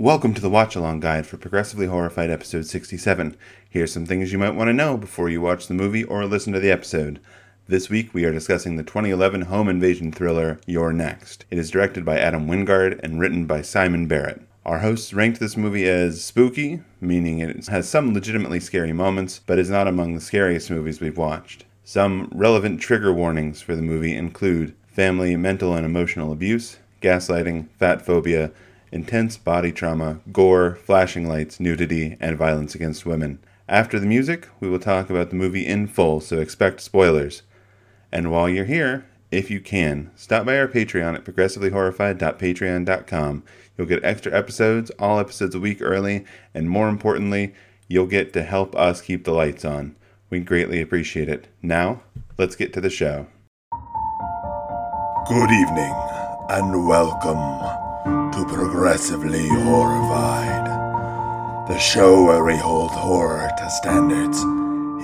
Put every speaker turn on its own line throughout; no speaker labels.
Welcome to the Watch Along Guide for Progressively Horrified Episode 67. Here's some things you might want to know before you watch the movie or listen to the episode. This week we are discussing the 2011 home invasion thriller You're Next. It is directed by Adam Wingard and written by Simon Barrett. Our hosts ranked this movie as spooky, meaning it has some legitimately scary moments, but is not among the scariest movies we've watched. Some relevant trigger warnings for the movie include family, mental, and emotional abuse, gaslighting, fat phobia, intense body trauma, gore, flashing lights, nudity, and violence against women. After the music, we will talk about the movie in full, so expect spoilers. And while you're here, if you can, stop by our Patreon at progressivelyhorrified.patreon.com. You'll get extra episodes, all episodes a week early, and more importantly, you'll get to help us keep the lights on. We greatly appreciate it. Now, let's get to the show.
Good evening, and welcome to Progressively Horrified, the show where we hold horror to standards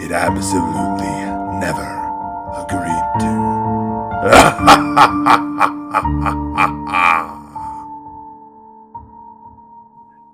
it absolutely never agreed to.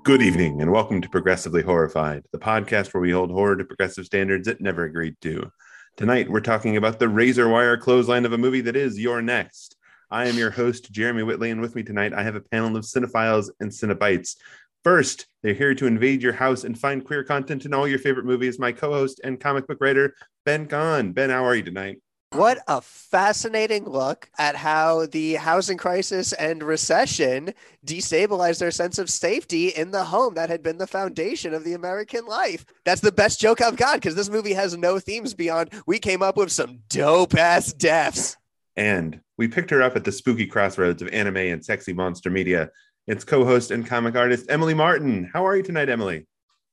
Good evening, and welcome to Progressively Horrified, the podcast where we hold horror to progressive standards it never agreed to. Tonight, we're talking about the razor wire clothesline of a movie that is You're Next. I am your host, Jeremy Whitley, and with me tonight, I have a panel of cinephiles and cinebites. First, they're here to invade your house and find queer content in all your favorite movies. My co host and comic book writer, Ben Kahn. Ben, how are you tonight?
What a fascinating look at how the housing crisis and recession destabilized their sense of safety in the home that had been the foundation of the American life. That's the best joke I've got because this movie has no themes beyond we came up with some dope ass deaths.
And we picked her up at the spooky crossroads of anime and sexy monster media. It's co-host and comic artist Emily Martin. How are you tonight, Emily?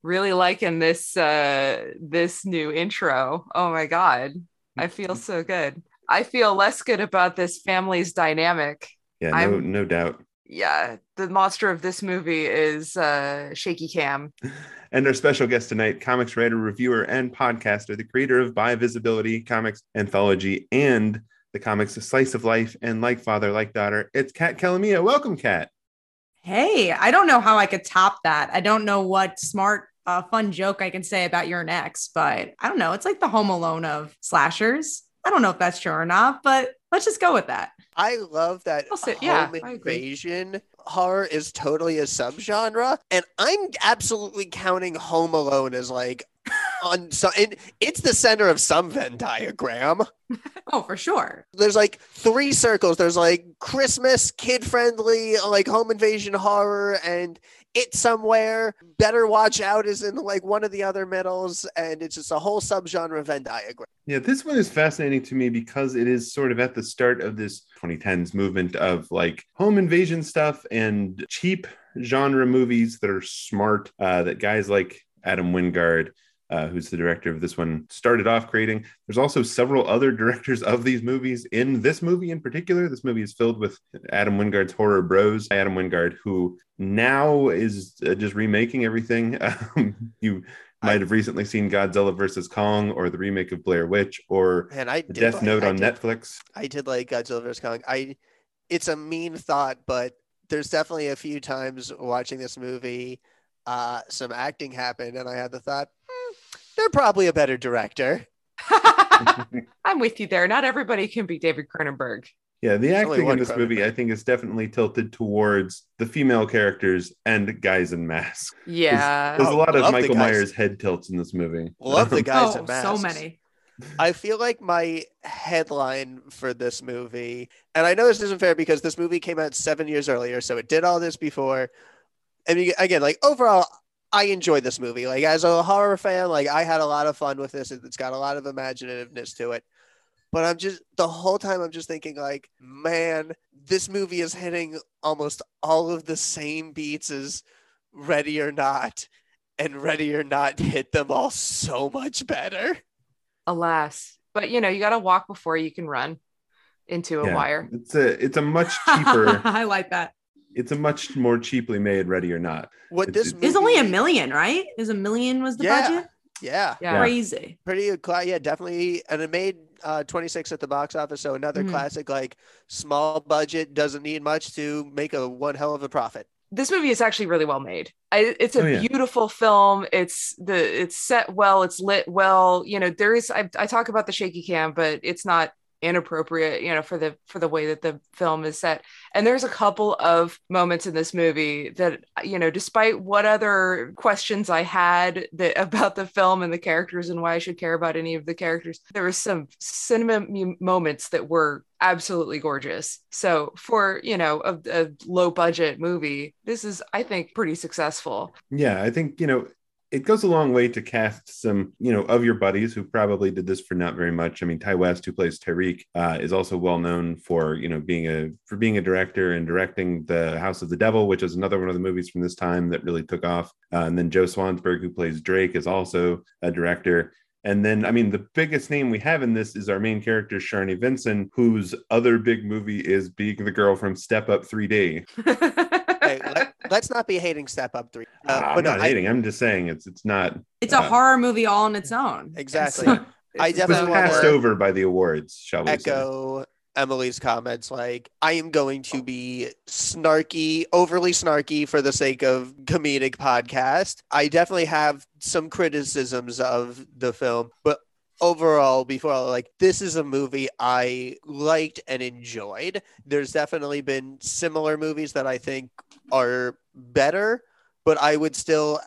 Really liking this uh this new intro. Oh my god. I feel so good. I feel less good about this family's dynamic.
Yeah, no, I'm, no doubt.
Yeah, the monster of this movie is uh Shaky Cam.
And our special guest tonight, comics writer, reviewer, and podcaster, the creator of By Visibility Comics Anthology and the comics A Slice of Life and Like Father, Like Daughter. It's Kat Kalamia. Welcome, Kat.
Hey, I don't know how I could top that. I don't know what smart, uh, fun joke I can say about your next, but I don't know. It's like the Home Alone of slashers. I don't know if that's true or not, but let's just go with that.
I love that
say,
home
yeah,
invasion horror is totally a subgenre, and I'm absolutely counting Home Alone as like on so it, it's the center of some Venn diagram.
Oh, for sure.
There's like three circles. There's like Christmas, kid friendly, like home invasion horror, and it somewhere. Better watch out is in like one of the other middles, and it's just a whole subgenre Venn diagram.
Yeah, this one is fascinating to me because it is sort of at the start of this 2010s movement of like home invasion stuff and cheap genre movies that are smart. Uh, that guys like Adam Wingard uh, who's the director of this one, started off creating. There's also several other directors of these movies in this movie in particular. This movie is filled with Adam Wingard's horror bros. Adam Wingard, who now is uh, just remaking everything. Um, you might have recently seen Godzilla versus Kong or the remake of Blair Witch or
and I
Death
like,
Note
I
on
did,
Netflix.
I did like Godzilla versus Kong. I it's a mean thought, but there's definitely a few times watching this movie, uh, some acting happened, and I had the thought, they're probably a better director.
I'm with you there. Not everybody can be David Cronenberg.
Yeah, the acting in this movie, I think, is definitely tilted towards the female characters and guys in masks.
Yeah,
there's, there's oh, a lot of Michael Myers head tilts in this movie.
Love the guys
oh,
in masks.
So many.
I feel like my headline for this movie, and I know this isn't fair because this movie came out seven years earlier, so it did all this before. And again, like overall, I enjoyed this movie. Like as a horror fan, like I had a lot of fun with this. It's got a lot of imaginativeness to it. But I'm just the whole time I'm just thinking like, man, this movie is hitting almost all of the same beats as Ready or Not, and Ready or Not hit them all so much better.
Alas, but you know you got to walk before you can run into a
yeah,
wire.
It's a it's a much cheaper.
I like that
it's a much more cheaply made Ready or Not.
What
it's,
this
it's, movie... only a million, right? Is a million was the
yeah.
budget?
Yeah.
yeah,
crazy.
Pretty good. Yeah, definitely. And it made uh, 26 at the box office. So another mm-hmm. classic, like small budget, doesn't need much to make a one hell of a profit.
this movie is actually really well made. I, it's a
Oh, yeah.
beautiful film. It's the it's set well. It's lit well. You know, there is. I, I talk about the shaky cam, but it's not inappropriate. You know, for the for the way that the film is set. And there's a couple of moments in this movie that you know, despite what other questions I had that about the film and the characters and why I should care about any of the characters, there was some cinema moments that were absolutely gorgeous. So for you know a, a low budget movie, this is I think pretty successful.
Yeah, I think, you know, it goes a long way to cast some, you know, of your buddies who probably did this for not very much. I mean, Ti West, who plays Tariq, uh, is also well known for, you know, being a for being a director and directing The House of the Devil, which is another one of the movies from this time that really took off. Uh, and then Joe Swanberg, who plays Drake, is also a director. And then, I mean, the biggest name we have in this is our main character, Sharni Vinson, whose other big movie is being the girl from Step Up 3D.
Hey, let, us not be hating Step Up Three. Uh,
I'm
but no,
not
I-
hating. I'm just saying it's it's not
It's a
Uh,
horror movie all on its own.
Exactly.
So-
I
it was
definitely
passed over by the awards, shall we say?
echo Emily's comments. Like, I am going to be snarky, overly snarky for the sake of comedic podcast. I definitely have some criticisms of the film, but overall, before like, this is a movie I liked and enjoyed. There's definitely been similar movies that I think are better, but I would still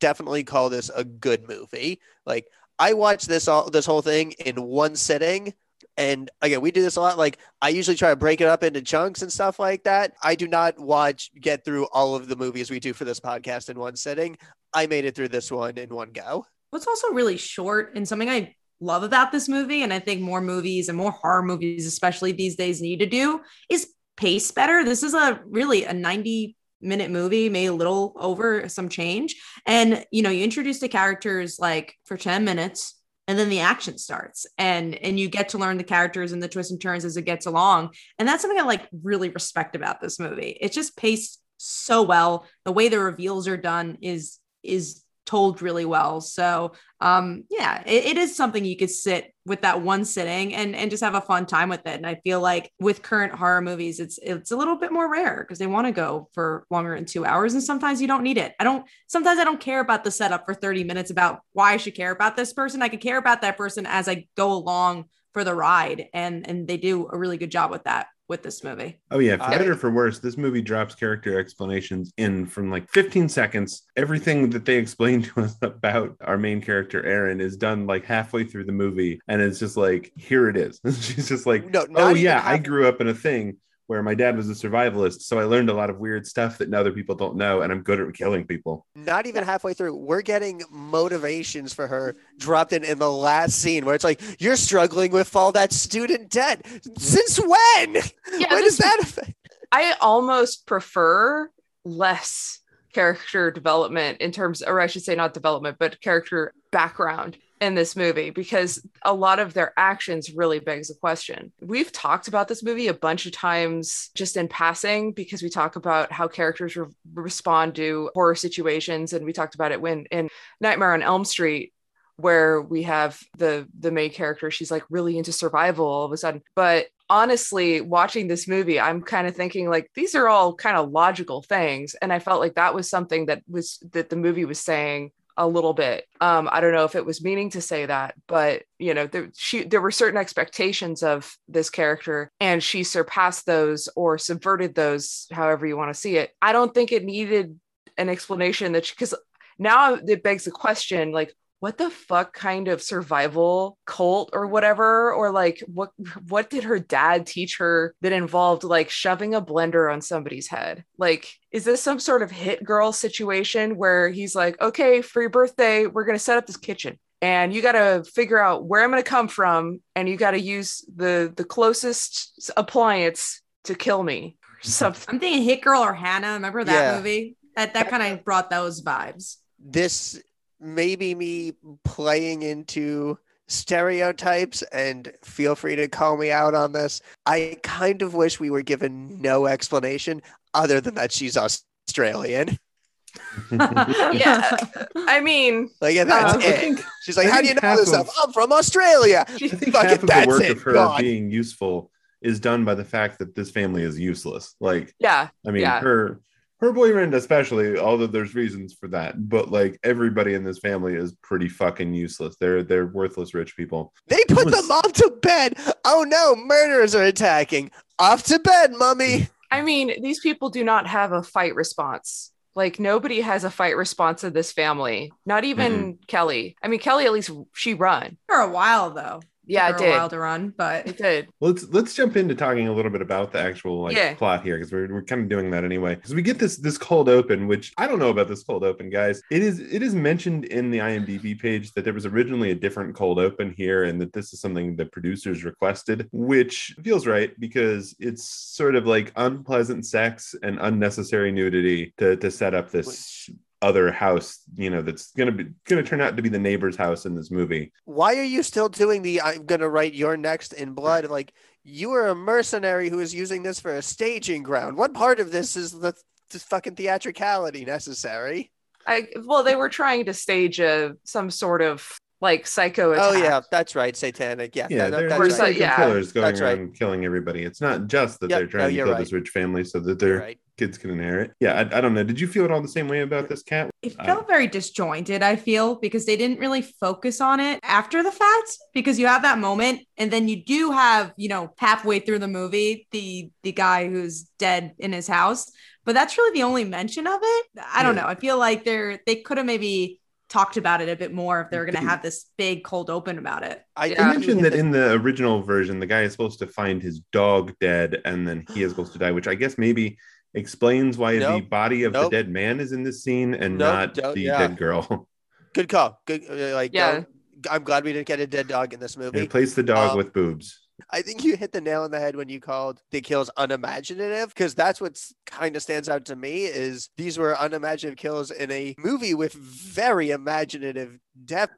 definitely call this a good movie. Like, I watched this all this whole thing in one sitting and again, we do this a lot. Like I usually try to break it up into chunks and stuff like that. I do not watch get through all of the movies we do for this podcast in one sitting. I made it through this one in one go.
What's also really short and something I love about this movie, and I think more movies and more horror movies, especially these days, need to do is pace better. This is a really a 90 minute movie, maybe a little over some change. And you know, you introduce the characters like for 10 minutes and then the action starts and and you get to learn the characters and the twists and turns as it gets along and that's something i like really respect about this movie it's just paced so well the way the reveals are done is is told really well. So um yeah it, it is something you could sit with that one sitting and and just have a fun time with it. And i feel like with current horror movies it's it's a little bit more rare because they want to go for longer than two hours and sometimes you don't need it. I don't sometimes i don't care about the setup for 30 minutes about why i should care about this person. I could care about that person as i go along for the ride and and they do a really good job with that with this movie
Oh yeah, for
I-
better or for worse, this movie drops character explanations in from like 15 seconds. Everything that they explain to us about our main character Erin is done like halfway through the movie, and it's just like here it is. She's just like,
No,
oh
even
yeah, I grew up in a thing where my dad was a survivalist, so I learned a lot of weird stuff that other people don't know, and I'm good at killing people.
Not even halfway through, we're getting motivations for her dropped in in the last scene where it's like you're struggling with all that student debt. Since when?
Yeah,
when does that affect?
I almost prefer less character development in terms, or I should say, not development, but character background in this movie because a lot of their actions really begs the question. We've talked about this movie a bunch of times just in passing because we talk about how characters re- respond to horror situations, and we talked about it when in Nightmare on Elm Street where we have the the main character she's like really into survival all of a sudden. But honestly watching this movie i'm kind of thinking like these are all kind of logical things. And i felt like that was something that was that the movie was saying a little bit. Um i don't know if it was meaning to say that but you know there she there were certain expectations of this character and she surpassed those or subverted those however you want to see it. I don't think it needed an explanation that because now it begs the question like what the fuck kind of survival cult or whatever or like what what did her dad teach her that involved like shoving a blender on somebody's head? Like is this some sort of hit girl situation where he's like okay for your birthday we're going to set up this kitchen and you got to figure out where i'm going to come from and you got to use the the closest appliance to kill me. Something.
I'm thinking hit girl or Hanna remember that
Yeah.
movie? That that kind of brought those vibes.
This may be me playing into stereotypes and feel free to call me out on this. I kind of wish we were given no explanation other than that she's Australian.
yeah i mean
Like, yeah, that's
Uh, I
it. She's like,
I
how do you know this
of-
stuff? I'm from Australia.
I think
Fuck
half
it,
of the work
it.
of her
God.
being useful is done by the fact that this family is useless. Like,
yeah
I mean,
Yeah.
her her boyfriend especially although there's reasons for that but like everybody in this family is pretty fucking useless they're they're worthless rich people
They put
was-
the mom to bed. Oh no, murderers are attacking. Off to bed, mummy.
I mean, these people do not have a fight response. Like nobody has a fight response in this family. Not even Kelly. I mean, Kelly at least she run.
For a while though.
Yeah, it
her a while
did.
to run, but
It did.
let's let's jump into talking a little bit about the actual like
Yeah.
plot here because we're, we're kind of doing that anyway because we get this this cold open which i don't know about this cold open guys it is it is mentioned in the imdb page that there was originally a different cold open here and that this is something the producers requested which feels right because it's sort of like unpleasant sex and unnecessary nudity to to set up this other house you know that's gonna be gonna turn out to be the neighbor's house in this movie
Why are you still doing the I'm gonna write your next in blood? Like you are a mercenary who is using this for a staging ground. What part of this is the, the fucking theatricality necessary?
I well, they were trying to stage a some sort of like psycho attack.
Oh yeah, that's right, satanic. Yeah,
Yeah,
that-
they're,
that's
right.
psycho
Yeah,
killers going
that's right.
around killing everybody. It's not just that
Yep,
they're trying
no,
to kill
right.
this rich family so that
You're
their
right.
kids can inherit. Yeah, I, I don't know. Did you feel it all the same way about this cat?
it
I-
felt very disjointed, I feel, because they didn't really focus on it after the fact. Because you have that moment, and then you do have, you know, halfway through the movie, the the guy who's dead in his house. But that's really the only mention of it. I don't
Yeah.
know. I feel like they're they could have maybe talked about it a bit more if they're going to have this big cold open about it.
I
They
Yeah.
think you
mentioned that in the original version, the guy is supposed to find his dog dead and then he is supposed to die, which I guess maybe explains why the body of
Nope.
the dead man is in this scene and
Nope,
not the
yeah.
dead girl.
good call. Good, uh, like
Yeah.
don't- I'm glad we didn't get a dead dog in this movie.
They replace the dog
Um,
with boobs.
I think you hit the nail on the head when you called the kills unimaginative because that's what kind of stands out to me is these were unimaginative kills in a movie with very imaginative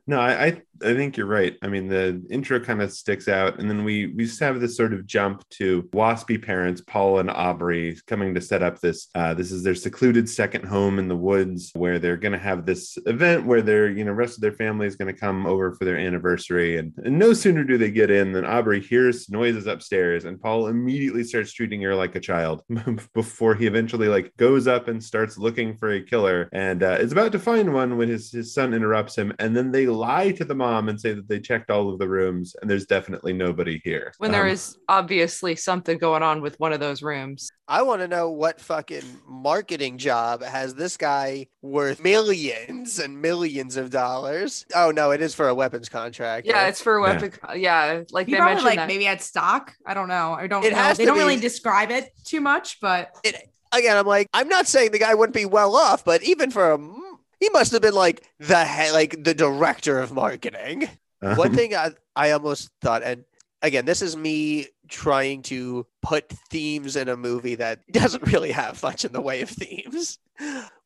No, I, I I think you're right. I mean, the intro kind of sticks out, and then we we just have this sort of jump to waspy parents, Paul and Aubrey, coming to set up this. Uh, this is their secluded second home in the woods, where they're going to have this event where their you know rest of their family is going to come over for their anniversary, and, and no sooner do they get in than Aubrey hears noises upstairs, and Paul immediately starts treating her like a child before he eventually like goes up and starts looking for a killer, and uh, is about to find one when his his son interrupts him, and then they lie to the mom and say that they checked all of the rooms and there's definitely nobody here.
When there
Um,
is obviously something going on with one of those rooms.
I want to know what fucking marketing job has this guy worth millions and millions of dollars. Oh no, it is for a weapons contract.
Yeah, it's for
Yeah.
weapon. Yeah, like
He
they
probably
mentioned
like
that.
maybe had stock. I don't know. I don't
It
know.
has
They don't really describe it too much, but
again, I'm like, I'm not saying the guy wouldn't be well off, but even for a, he must have been like the head, like the director of marketing.
um,
One thing I, I almost thought, and again, this is me trying to put themes in a movie that doesn't really have much in the way of themes.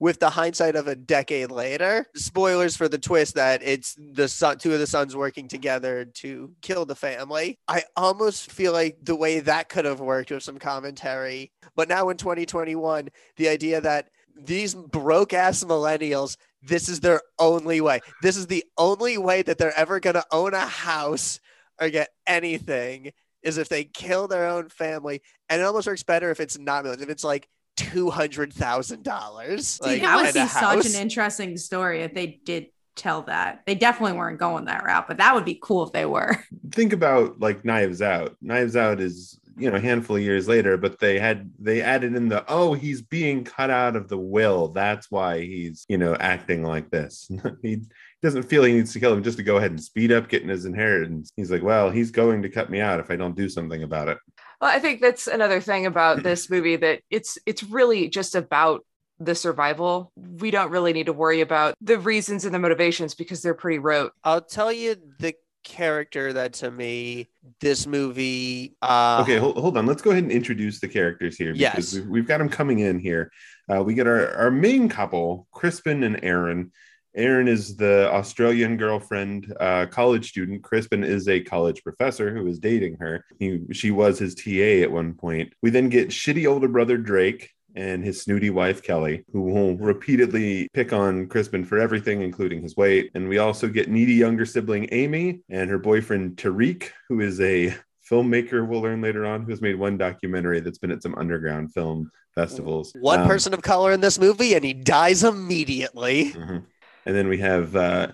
With the hindsight of a decade later, spoilers for the twist that it's the son, two of the sons working together to kill the family. I almost feel like the way that could have worked with some commentary. But now in 2021, the idea that these broke ass millennials, this is their only way. This is the only way that they're ever going to own a house or get anything is if they kill their own family. And it almost works better if it's not millions, if it's like two hundred thousand dollars. Like
that would
and
be such an interesting story if they did tell that. They definitely weren't going that route, but that would be cool if they were.
think about like Knives Out. Knives Out is you know a handful of years later, but they had they added in the oh he's being cut out of the will. That's why he's you know acting like this. he doesn't feel he needs to kill him just to go ahead and speed up getting his inheritance. He's like, well, he's going to cut me out if I don't do something about it.
Well, I think that's another thing about this movie that it's it's really just about the survival. We don't really need to worry about the reasons and the motivations because they're pretty rote.
I'll tell you the character that to me this movie. Uh,
okay, hold, hold on. Let's go ahead and introduce the characters here because
Yes.
we've, we've got them coming in here. Uh, we get our, our main couple, Crispin and Erin. Erin is the Australian girlfriend, uh, college student. Crispin is a college professor who is dating her. He, she was his TA at one point. We then get shitty older brother Drake and his snooty wife Kelly, who will repeatedly pick on Crispin for everything, including his weight. And we also get needy younger sibling Amy and her boyfriend Tariq, who is a filmmaker we'll learn later on who's made one documentary that's been at some underground film festivals.
One
Um,
person of color in this movie, and he dies immediately.
mhm. And then we have uh,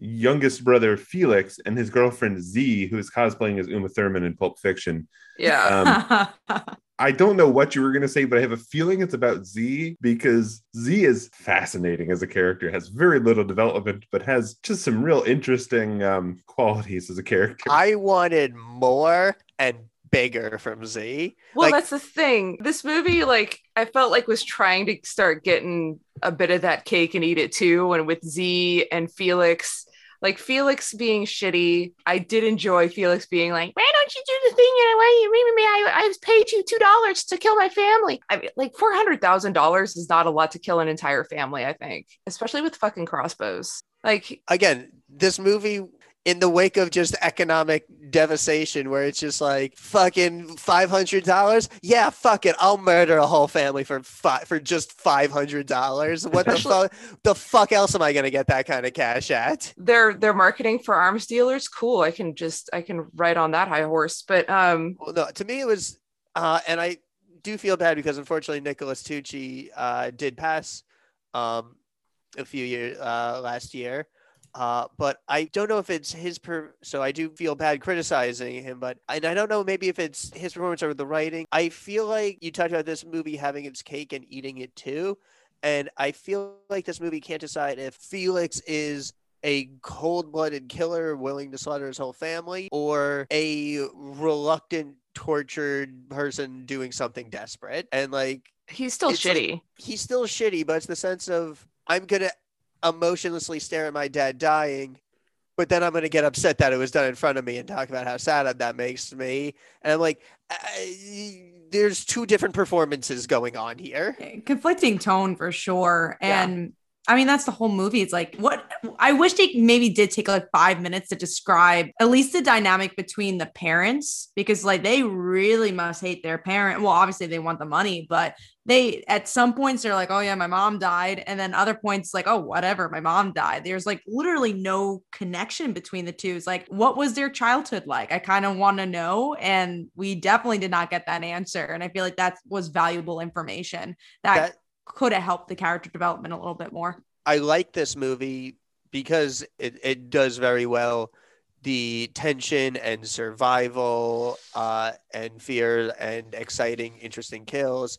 youngest brother Felix and his girlfriend Z, who is cosplaying as Uma Thurman in Pulp Fiction.
Yeah.
Um, I don't know what you were going to say, but I have a feeling it's about Z because Z is fascinating as a character, has very little development, but has just some real interesting um, qualities as a character.
I wanted more and bigger from Z.
Well,
Like-
that's the thing. This movie, like, I felt like was trying to start getting a bit of that cake and eat it too. And with Z and Felix, like Felix being shitty, I did enjoy Felix being like, "Why don't you do the thing in a way you remember me? I, I paid you two dollars to kill my family." I mean, like four hundred thousand dollars is not a lot to kill an entire family. I think, especially with fucking crossbows. Like,
Again, this movie in the wake of just economic devastation where it's just like fucking five hundred dollars. Yeah, fuck it. I'll murder a whole family for fi- for just five hundred dollars. What the fuck the fuck else am I gonna get that kind of cash at?
their their marketing for arms dealers, cool. I can just I can ride on that high horse. But um,
Well, no, to me it was, uh, and I do feel bad because unfortunately Nicholas Tucci uh, did pass um, a few years uh, last year. Uh, but I don't know if it's his per. So I do feel bad criticizing him, but and I don't know maybe if it's his performance or the writing. I feel like you talked about this movie having its cake and eating it too, and I feel like this movie can't decide if Felix is a cold-blooded killer willing to slaughter his whole family or a reluctant tortured person doing something desperate and like
he's still
It's like-
shitty.
he's still shitty but it's the sense of i'm gonna emotionlessly stare at my dad dying but then i'm gonna get upset that it was done in front of me and talk about how sad that makes me. And i'm like I, there's two different performances going on here.
Conflicting tone for sure. And I mean, that's the whole movie. It's like, what I wish they maybe did take like five minutes to describe at least the dynamic between the parents because, like, they really must hate their parent. Well, obviously, they want the money, but they at some points they're like, oh, yeah, my mom died. And then other points, like, oh, whatever, my mom died. There's like literally no connection between the two. It's like, what was their childhood like? I kind of want to know. And we definitely did not get that answer. And I feel like that was valuable information that
that
could have helped the character development a little bit more.
I like this movie because it, it does very well the tension and survival uh, and fear and exciting, interesting kills.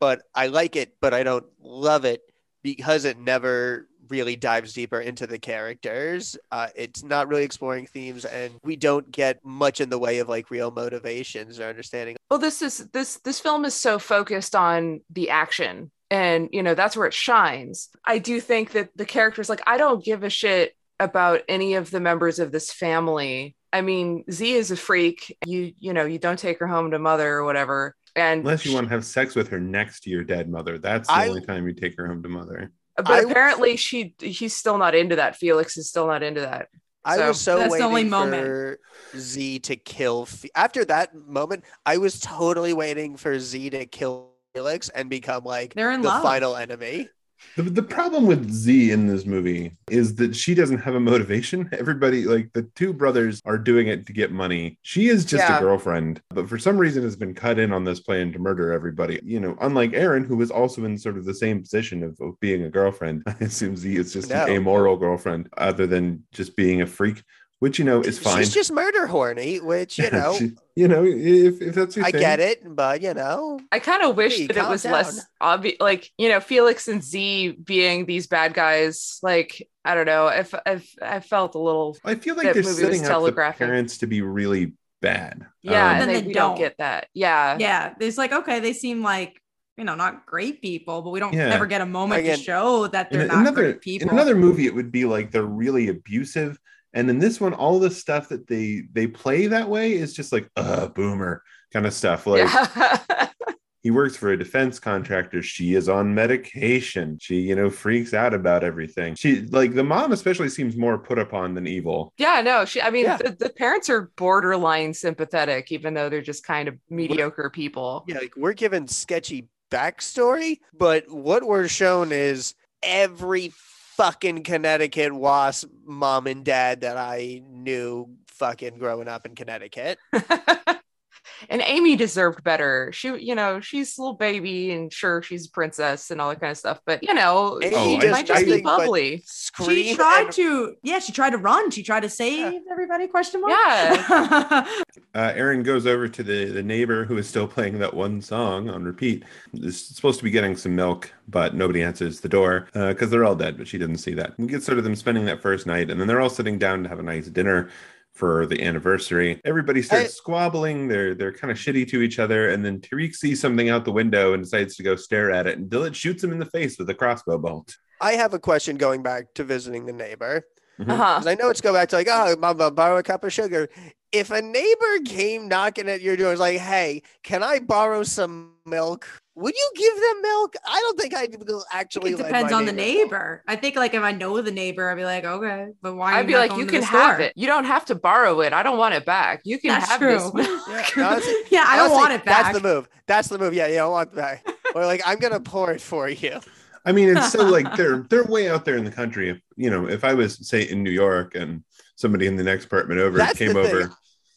But I like it, but I don't love it because it never really dives deeper into the characters. Uh, it's not really exploring themes, and we don't get much in the way of like real motivations or understanding.
Well, this is this this film is so focused on the action, and you know that's where it shines. I do think that the characters, like, I don't give a shit about any of the members of this family. I mean, Z is a freak. You you know you don't take her home to mother or whatever. And
Unless you want to have sex with her next to your dead mother. That's the
I-
only time you take her home to mother.
but
I-
apparently she he's still not into that. Felix is still not into that.
I
So,
was so
that's the
waiting
only moment.
for Z to kill. Fe- After that moment, I was totally waiting for Z to kill Felix and become like
They're in
the
love.
final enemy.
The, the problem with Z in this movie is that she doesn't have a motivation. Everybody, like the two brothers, are doing it to get money. She is just
Yeah.
a girlfriend, but for some reason has been cut in on this plan to murder everybody. You know, unlike Erin, who was also in sort of the same position of, of being a girlfriend. I assume Z is just
No.
an amoral girlfriend, other than just being a freak, which you know is fine.
She's just murder horny, which you know
She- you know, if, if that's your
I
thing.
get it, but you know,
I kind of wish
Hey,
that it was
down.
less obvious, like you know, Felix and Z being these bad guys. Like I don't know, if if I felt a little,
I feel like
that
they're
movie was
setting up the
telegraphing.
parents to be really bad.
yeah,
Um,
and
And
they,
they
don't.
don't.
get that. Yeah,
Yeah, it's like okay, they seem like you know not great people, but we don't
Yeah.
ever get a moment
Again,
to show that they're not
another
great people.
in another movie it would be like they're really abusive and in this one all the stuff that they they play that way is just like uh boomer kind of stuff like
yeah.
he works for a defense contractor she is on medication she you know freaks out about everything she like the mom especially seems more put upon than evil
yeah. No, she. I mean,
Yeah.
the, the parents are borderline sympathetic, even though they're just kind of mediocre people.
yeah, like we're given sketchy backstory, but what we're shown is every fucking Connecticut wasp mom and dad that I knew fucking growing up in Connecticut.
and Amy deserved better. She, you know, she's a little baby and sure she's a princess and all that kind of stuff, but you know,
Amy
Oh,
she
I-
might just be
nothing
bubbly.
She tried
and-
to, yeah, she tried to run. She tried to save everybody. Question mark.
Yeah.
Uh, Erin goes over to the, the neighbor who is still playing that one song on repeat. Is supposed to be getting some milk, but nobody answers the door because they're all dead. But she didn't see that. We get sort of them spending that first night, and then they're all sitting down to have a nice dinner for the anniversary. Everybody starts
I-
squabbling. They're they're kind of shitty to each other, and then Tariq sees something out the window and decides to go stare at it. And Dillet shoots him in the face with a crossbow bolt.
I have a question going back to visiting the neighbor.
Uh-huh.
Because I know it's go back to like, oh, mama, borrow a cup of sugar. If a neighbor came knocking at your door, was like, hey, can I borrow some milk? Would you give them milk? I don't think I'd actually.
it depends on the
neighbor-
neighbor. I think like if I know the neighbor, I'd be like, okay, but why?
I'd be like, you can have
store?"
it. You don't have to borrow it. I don't want it back. You can
That's
have
true.
this. milk."
Yeah, honestly-
yeah, I don't
honestly,
want it back.
That's the move. That's the move. Yeah, you don't want it back. or like, I'm gonna pour it for you.
I mean, it's so like they're they're way out there in the country. If you know, if I was say in New York and somebody in the next apartment over
That's
came
the thing.
over,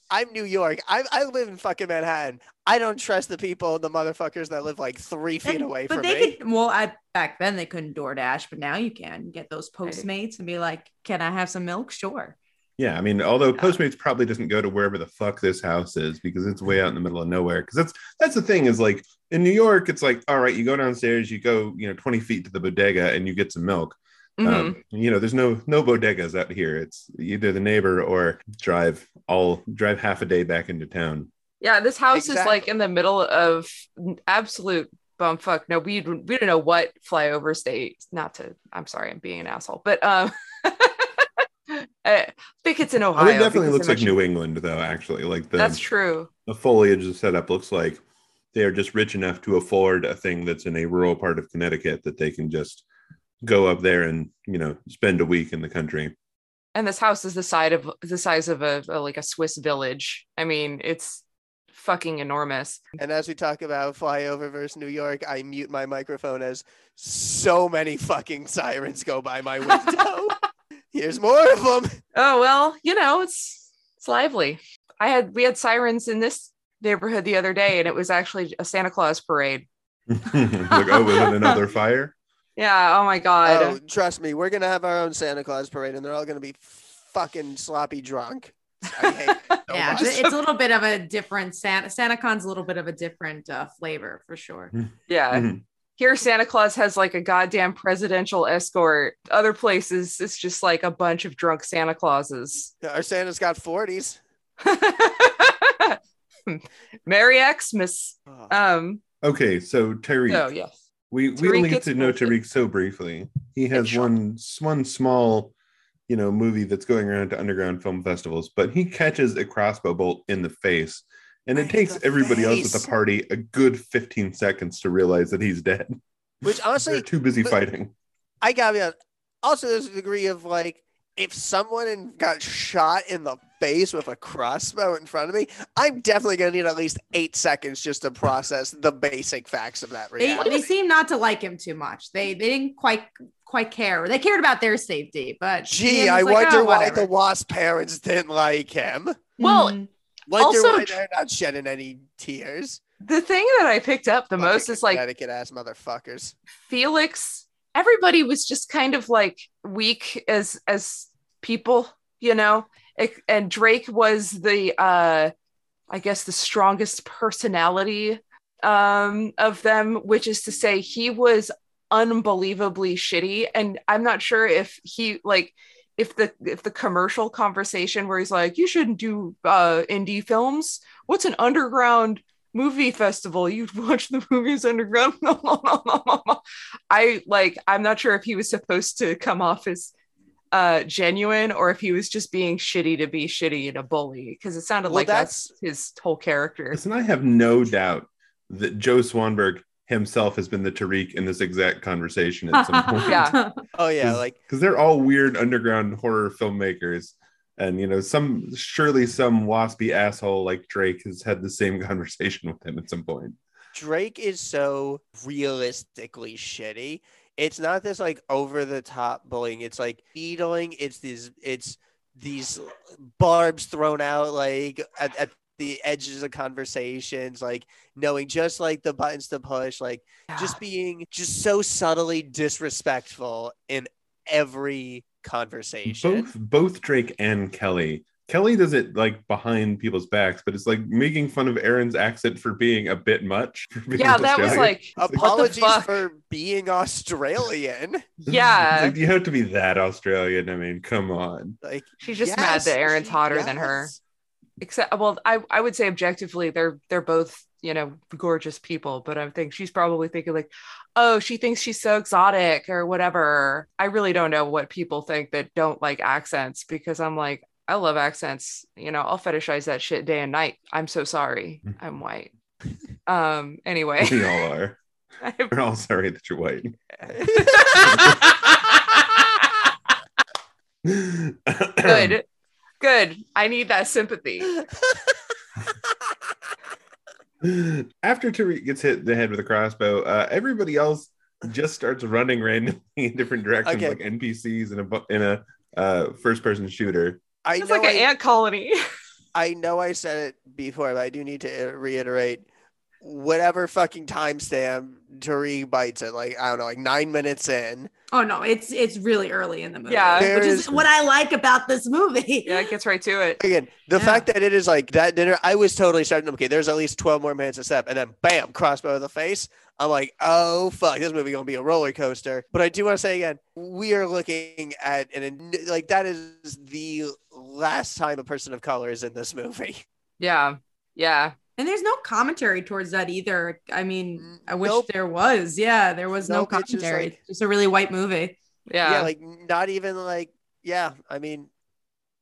I'm New York. I, I live in fucking Manhattan. I don't trust the people, the motherfuckers that live like three feet
And-
away
but
from
they
me.
could well I, back then they couldn't DoorDash, but now you can get those Postmates and be like, "Can I have some milk?" Sure.
yeah. I mean, although Postmates probably doesn't go to wherever the fuck this house is because it's way out in the middle of nowhere. Because that's that's the thing is like in New York, it's like all right, you go downstairs, you go you know twenty feet to the bodega, and you get some milk.
Mhm.
Um, you know, there's no no bodegas out here. It's either the neighbor or drive all drive half a day back into town.
Yeah, this house is like in the middle of absolute bumfuck. No, we we don't know what flyover state. Not to. I'm sorry, I'm being an asshole, but um, I think it's in Ohio.
Oh, it definitely looks like
mentioned-
New England, though. Actually, like the
That's true.
the foliage the setup looks like they are just rich enough to afford a thing that's in a rural part of Connecticut that they can just go up there and you know spend a week in the country.
And this house is the side of the size of a, a like a Swiss village. I mean, it's fucking enormous.
And as we talk about flyover versus New York, I mute my microphone as so many fucking sirens go by my window. Here's more of them.
Oh well, you know, it's it's lively. I had we had sirens in this neighborhood the other day, and it was actually a Santa Claus parade.
like, oh, was it another fire?
Yeah. Oh my god.
Oh, trust me, we're gonna have our own Santa Claus parade, and they're all gonna be fucking sloppy drunk. I hate it so
yeah,
much.
it's, it's a little bit of a different Santa SantaCon's a little bit of a different uh, flavor for sure.
yeah.
Mhm.
Here, Santa Claus has like a goddamn presidential escort. Other places, it's just like a bunch of drunk Santa Clauses.
Our Santa's got 40s.
Merry Xmas.
Oh,
Um.
Okay, so Terry.
Oh yes.
We we only get to know. Tariq so briefly. He has one one small, you know, movie that's going around to underground film festivals, but he catches a crossbow bolt in the face. And it takes everybody else at the party a good 15 seconds to realize that he's dead.
Which
They're
honestly,
too busy fighting.
I gotta be honest. Also, there's a degree of like, if someone got shot in the face with a crossbow in front of me, I'm definitely gonna need at least eight seconds just to process the basic facts of that
They,
reality.
they seem not to like him too much. They they didn't quite quite care. They cared about their safety, but
Gee, I
like,
wonder
"Oh,
why
whatever."
the Wasp parents didn't like him.
Well,
Mhm.
Wonder
Also
why they're not shedding any tears.
The thing that I picked up the
Bunch
most is like
Connecticut ass motherfuckers.
Felix. Everybody was just kind of like weak as as people, you know. And Drake was the uh I guess the strongest personality um of them, which is to say he was unbelievably shitty. And I'm not sure if he like if the if the commercial conversation where he's like you shouldn't do uh indie films. What's an underground movie festival? You watch the movies underground. I like I'm not sure if he was supposed to come off as uh genuine or if he was just being shitty to be shitty and a bully because it sounded
Well,
like that's, his whole character.
Listen, I have no doubt that Joe Swanberg himself has been the Tariq in this exact conversation at some point.
Yeah.
Oh yeah, like
because they're all weird underground horror filmmakers and you know some surely some waspy asshole like drake has had the same conversation with him at some point
Drake is so realistically shitty. It's not this like over the top bullying. It's like needling. It's these. It's these barbs thrown out like at, at the edges of conversations, like knowing just like the buttons to push, like just being just so subtly disrespectful in every conversation.
both both Drake and Kelly. Kelly does it like behind people's backs, but it's like making fun of Erin's accent for being a bit much.
yeah, that was like
Apologies for being Australian.
Yeah.
It's like, you have to be that Australian. I mean, come on.
Like
She's just mad that Erin's
she-
hotter than her. except well i i would say objectively they're they're both you know gorgeous people but i think she's probably thinking like oh she thinks she's so exotic or whatever i really don't know what people think that don't like accents because i'm like i love accents you know i'll fetishize that shit day and night i'm so sorry i'm white um anyway
We all are. We're all sorry that you're white.
good good i need that sympathy
After Tariq gets hit in the head with a crossbow, uh, everybody else just starts running randomly in different directions,
Okay.
like NPCs in a bu- in a uh, first-person shooter.
I
it's
know
like an
I-
ant colony
I know I said it before, but I do need to uh, reiterate. Whatever fucking timestamp Tariq bites it, like I don't know, like nine minutes in.
Oh no, it's it's really early in the movie.
Yeah.
which is
There's-
what I like about this movie.
yeah it gets right to it
Again, the
Yeah.
fact that it is like that dinner, I was totally starting. Okay, there's at least twelve more minutes of step, and then bam, crossbow to the face. I'm like, oh fuck, this movie gonna be a roller coaster. But I do want to say again, we are looking at an like that is the last time a person of color is in this movie.
yeah yeah
And there's no commentary towards that either. I mean, mm, I wish
Nope.
there was. Yeah, there was no
Nope, it's just
commentary.
like-
just a really white movie.
yeah,
yeah, like not even like yeah i mean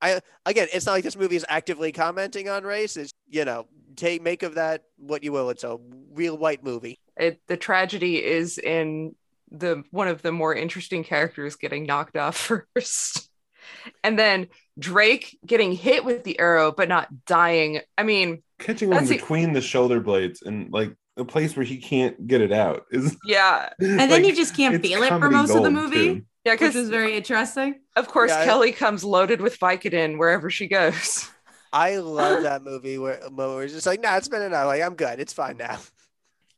i again it's not like this movie is actively commenting on race it's you know take make of that what you will it's a real white movie
it the tragedy is in the one of the more interesting characters getting knocked off first and then drake getting hit with the arrow but not dying. I mean
Catching one
That's it.
between the shoulder blades and like a place where he can't get it out is.
yeah.
And then you just can't feel it for most of the movie,
yeah because
it's very interesting.
of course
Yeah, I-
kelly comes loaded with vicodin wherever she goes.
I love that movie where Mo was just like nah it's been enough. Like i'm good. It's fine now.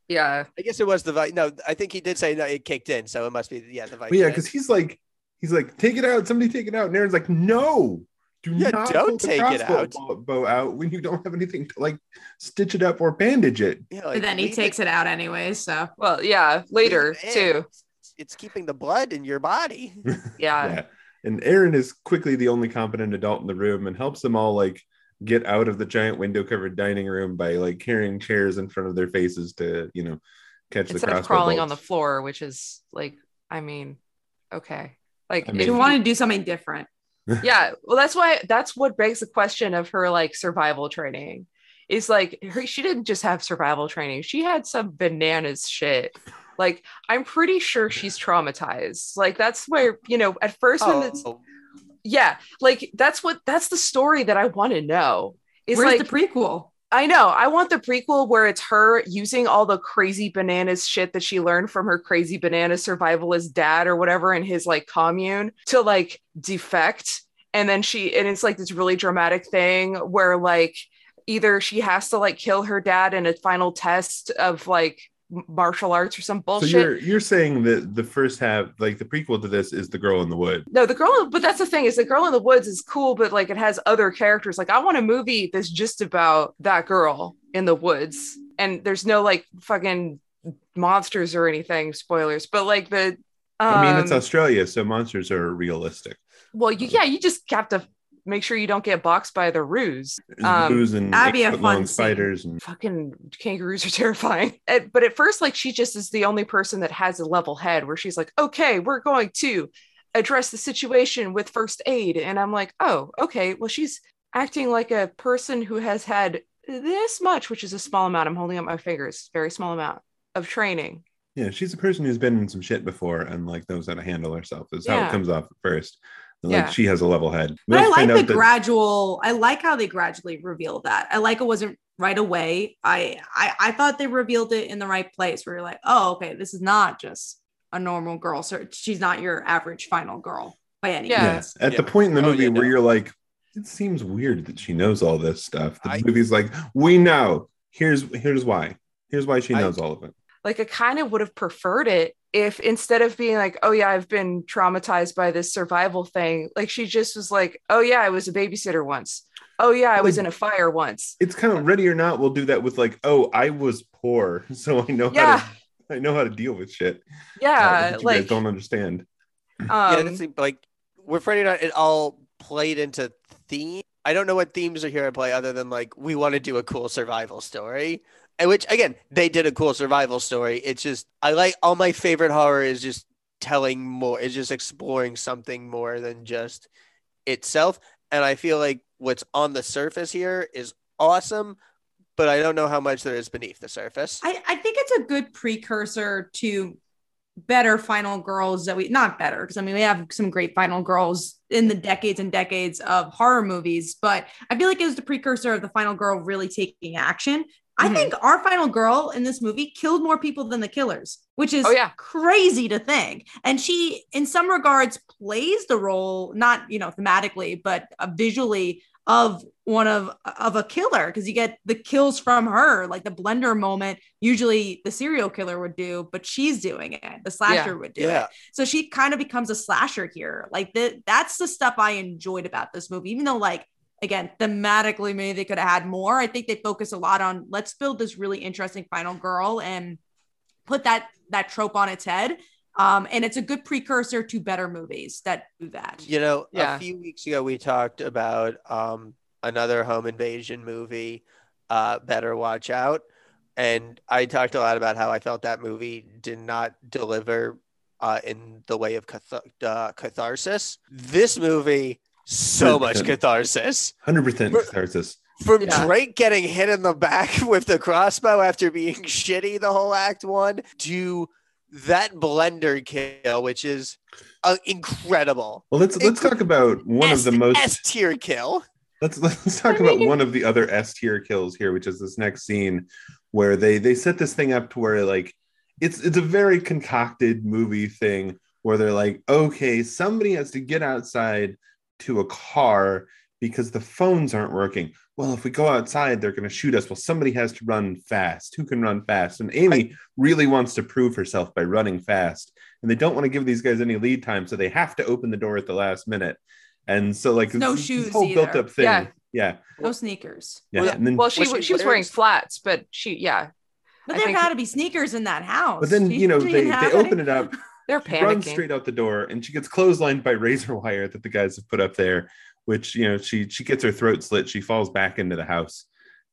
Yeah.
I guess it was the vi- no i think he did say that it kicked in so it must be yeah the
But yeah, because he's like, he's like, take it out. Somebody take it out. And Erin's like, no, do
Yeah,
not
don't
pull the
take it out.
bow- bow out when you don't have anything to like stitch it up or bandage it.
yeah,
But then he takes it out anyway. So
well yeah later
leave it
too
It's- it's keeping the blood in your body
yeah
yeah. And Erin is quickly the only competent adult in the room and helps them all like get out of the giant window covered dining room by like carrying chairs in front of their faces to, you know, catch
instead
the
of
crossbow
crawling on the floor which is like i mean okay like
I
if
mean-
she
you-
wanted to do something different.
yeah well that's why that's what begs the question of her like survival training. Is like her, she didn't just have survival training. She had some bananas shit. Like i'm pretty sure she's traumatized. Like that's where you know at first when it's
oh,
yeah like that's what that's the story that i want to know. Is
Where's
like
the prequel?
I know. I want the prequel where it's her using all the crazy bananas shit that she learned from her crazy banana survivalist dad or whatever in his like commune to like defect. And then she, and it's like this really dramatic thing where like either she has to like kill her dad in a final test of like martial arts or some bullshit.
So you're you're saying that the first half, like the prequel to this, is the girl in the wood.
No, the girl, but that's the thing is the girl in the woods is cool, but like it has other characters. Like I want a movie that's just about that girl in the woods, and there's no like fucking monsters or anything. Spoilers, but like the. Um,
I mean, it's Australia, so monsters are realistic.
well, you, yeah, you just have to make sure you don't get boxed by the roos. Um,
Zoos and
that'd be a fun scene.
spiders and
Fucking kangaroos are terrifying. And- but at first, like she just is the only person that has a level head where she's like, okay, we're going to address the situation with first aid. And I'm like, oh, okay. Well, she's acting like a person who has had this much, which is a small amount. I'm holding up my fingers, very small amount of training.
yeah, she's a person who's been in some shit before and like knows how to handle herself. Is how it comes off at first. And,
Yeah.
Like she has a level head.
But I like the
that-
gradual. I like how they gradually reveal that. I like it wasn't right away. I, I I thought they revealed it in the right place where you're like, oh, okay, this is not just a normal girl. So she's not your average final girl by any
Yeah.
Yeah.
means.
At the point in the
Oh,
movie
yeah,
where
no.
you're like, it seems weird that she knows all this stuff. The
I-
movie's like, we know. Here's here's why. Here's why she
I-
knows all of it.
like I kind of would have preferred it if instead of being like, oh yeah, I've been traumatized by this survival thing, like she just was like, oh yeah, I was a babysitter once. Oh yeah, I was in a fire once.
It's kind of ready or not. We'll do that with like, oh, I was poor, so I know
Yeah.
how to I know how to deal with shit. uh,
Yeah,
that you
like
guys don't understand.
yeah,
um,
that's the- like we're Friday night. It all played into theme. I don't know what themes are here at play other than like we want to do a cool survival story. Which again, they did a cool survival story. It's just I like all my favorite horror is just telling more, is just exploring something more than just itself. And I feel like what's on the surface here is awesome, but I don't know how much there is beneath the surface.
I, I think it's a good precursor to better final girls that we not better because I mean we have some great final girls in the decades and decades of horror movies, but I feel like it was the precursor of the final girl really taking action. I
Mhm.
think our final girl in this movie killed more people than the killers, which is
Oh, yeah.
crazy to think. And she, in some regards, plays the role, not you know thematically, but uh, visually of one of of a killer because you get the kills from her like the blender moment usually the serial killer would do but she's doing it the slasher would do
Yeah.
it so she kind of becomes a slasher here like the, that's the stuff i enjoyed about this movie even though like again thematically maybe they could have had more i think they focus a lot on let's build this really interesting final girl and put that that trope on its head um, and it's a good precursor to better movies that do that
You know,
Yeah.
a few weeks ago we talked about um, another home invasion movie, uh, Better Watch Out, and I talked a lot about how I felt that movie did not deliver uh, in the way of cath- uh, catharsis. This movie, so much
100%.
catharsis.
Hundred percent
For-
catharsis.
From
Yeah.
Drake getting hit in the back with the crossbow after being shitty the whole act one to that blender kill, which is uh, incredible.
Well, let's let's talk about one of the most
S tier kill.
Let's let's talk
I
about one of the other S tier kills here, which is this next scene where they they set this thing up to where like it's it's a very concocted movie thing where they're like, okay, somebody has to get outside to a car because the phones aren't working. Well, if we go outside, they're going to shoot us. Well, somebody has to run fast. Who can run fast? And Amy really wants to prove herself by running fast. And they don't want to give these guys any lead time, so they have to open the door at the last minute. And so, like,
No
this
shoes
whole
either.
built-up thing.
Yeah.
yeah,
no sneakers
yeah.
Well,
and then,
well, she
Was
was
she
she was wearing
wearing-
flats, but she yeah,
But
I
there
think-
got to be sneakers in that house.
but then you know they, they open it up.
they're
She runs straight out the door, and she gets clotheslined by razor wire that the guys have put up there. Which you know she she gets her throat slit. She falls back into the house,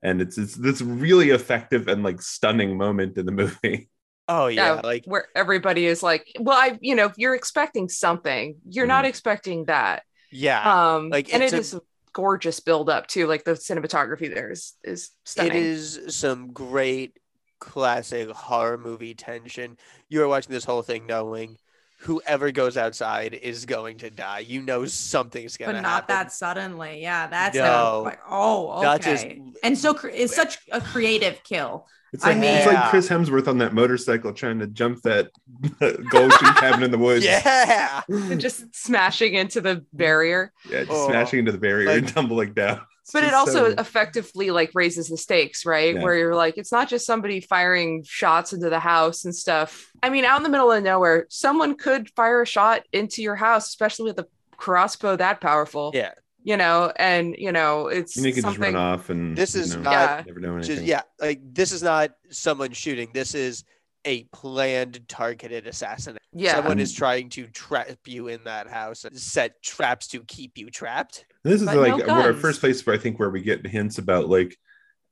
and it's it's this really effective and like stunning moment in the movie.
Oh yeah,
yeah,
like
where everybody is like, well, I, you know, you're expecting something, you're not expecting that.
yeah.
Um,
Like,
and
it's
it
a-
is gorgeous build up too. Like the cinematography there is is stunning.
It is some great classic horror movie tension. You are watching this whole thing knowing whoever goes outside is going to die. You know something's gonna happen.
But not that suddenly. Yeah, that's
No.
how- like, oh, okay.
Just-
and so cr- it's such a creative kill.
It's
I
like it's like Chris Hemsworth on that motorcycle trying to jump that gold tree cabin in the woods.
Yeah.
And just smashing into the barrier.
Yeah, just
Oh.
smashing into the barrier and tumbling down. It's
But it also
so-
effectively like raises the stakes, right?
Yeah.
Where you're like, it's not just somebody firing shots into the house and stuff. I mean, out in the middle of nowhere, someone could fire a shot into your house, especially with a crossbow that powerful.
Yeah.
You know, and you know, it's
and you can just run off and
This
you
is
know,
not
Yeah.
never know
Just, yeah, like this is not someone shooting. This is a planned, targeted assassination.
Yeah.
Someone is trying to trap you in that house and set traps to keep you trapped.
This is
But
like
no
where our first place where I think where we get hints about like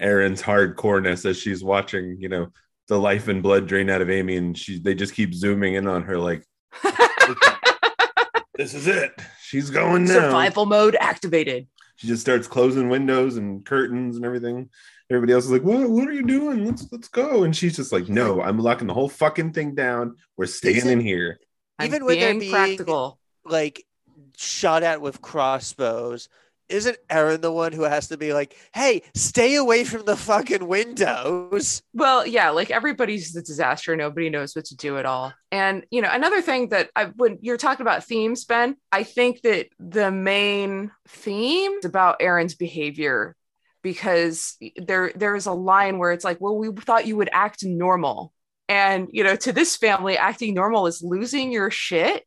Erin's hardcoreness as she's watching, you know, the life and blood drain out of Amy, and she they just keep zooming in on her like this is it. She's going now.
Survival mode activated.
She just starts closing windows and curtains and everything. Everybody else is like, "What? What are you doing? Let's let's go!" And she's just like, "No, I'm locking the whole fucking thing down. We're staying in here."
I'm
Even with there
being
being-
practical.
Like shot at with crossbows. isn't Erin the one who has to be like, "Hey, stay away from the fucking windows"?
Well, yeah, like everybody's a disaster. Nobody knows what to do at all. And you know, another thing that I when you're talking about themes, Ben, I think that the main theme is about Erin's behavior because there there's a line where it's like, well, we thought you would act normal. And you know, to this family, acting normal is losing your shit,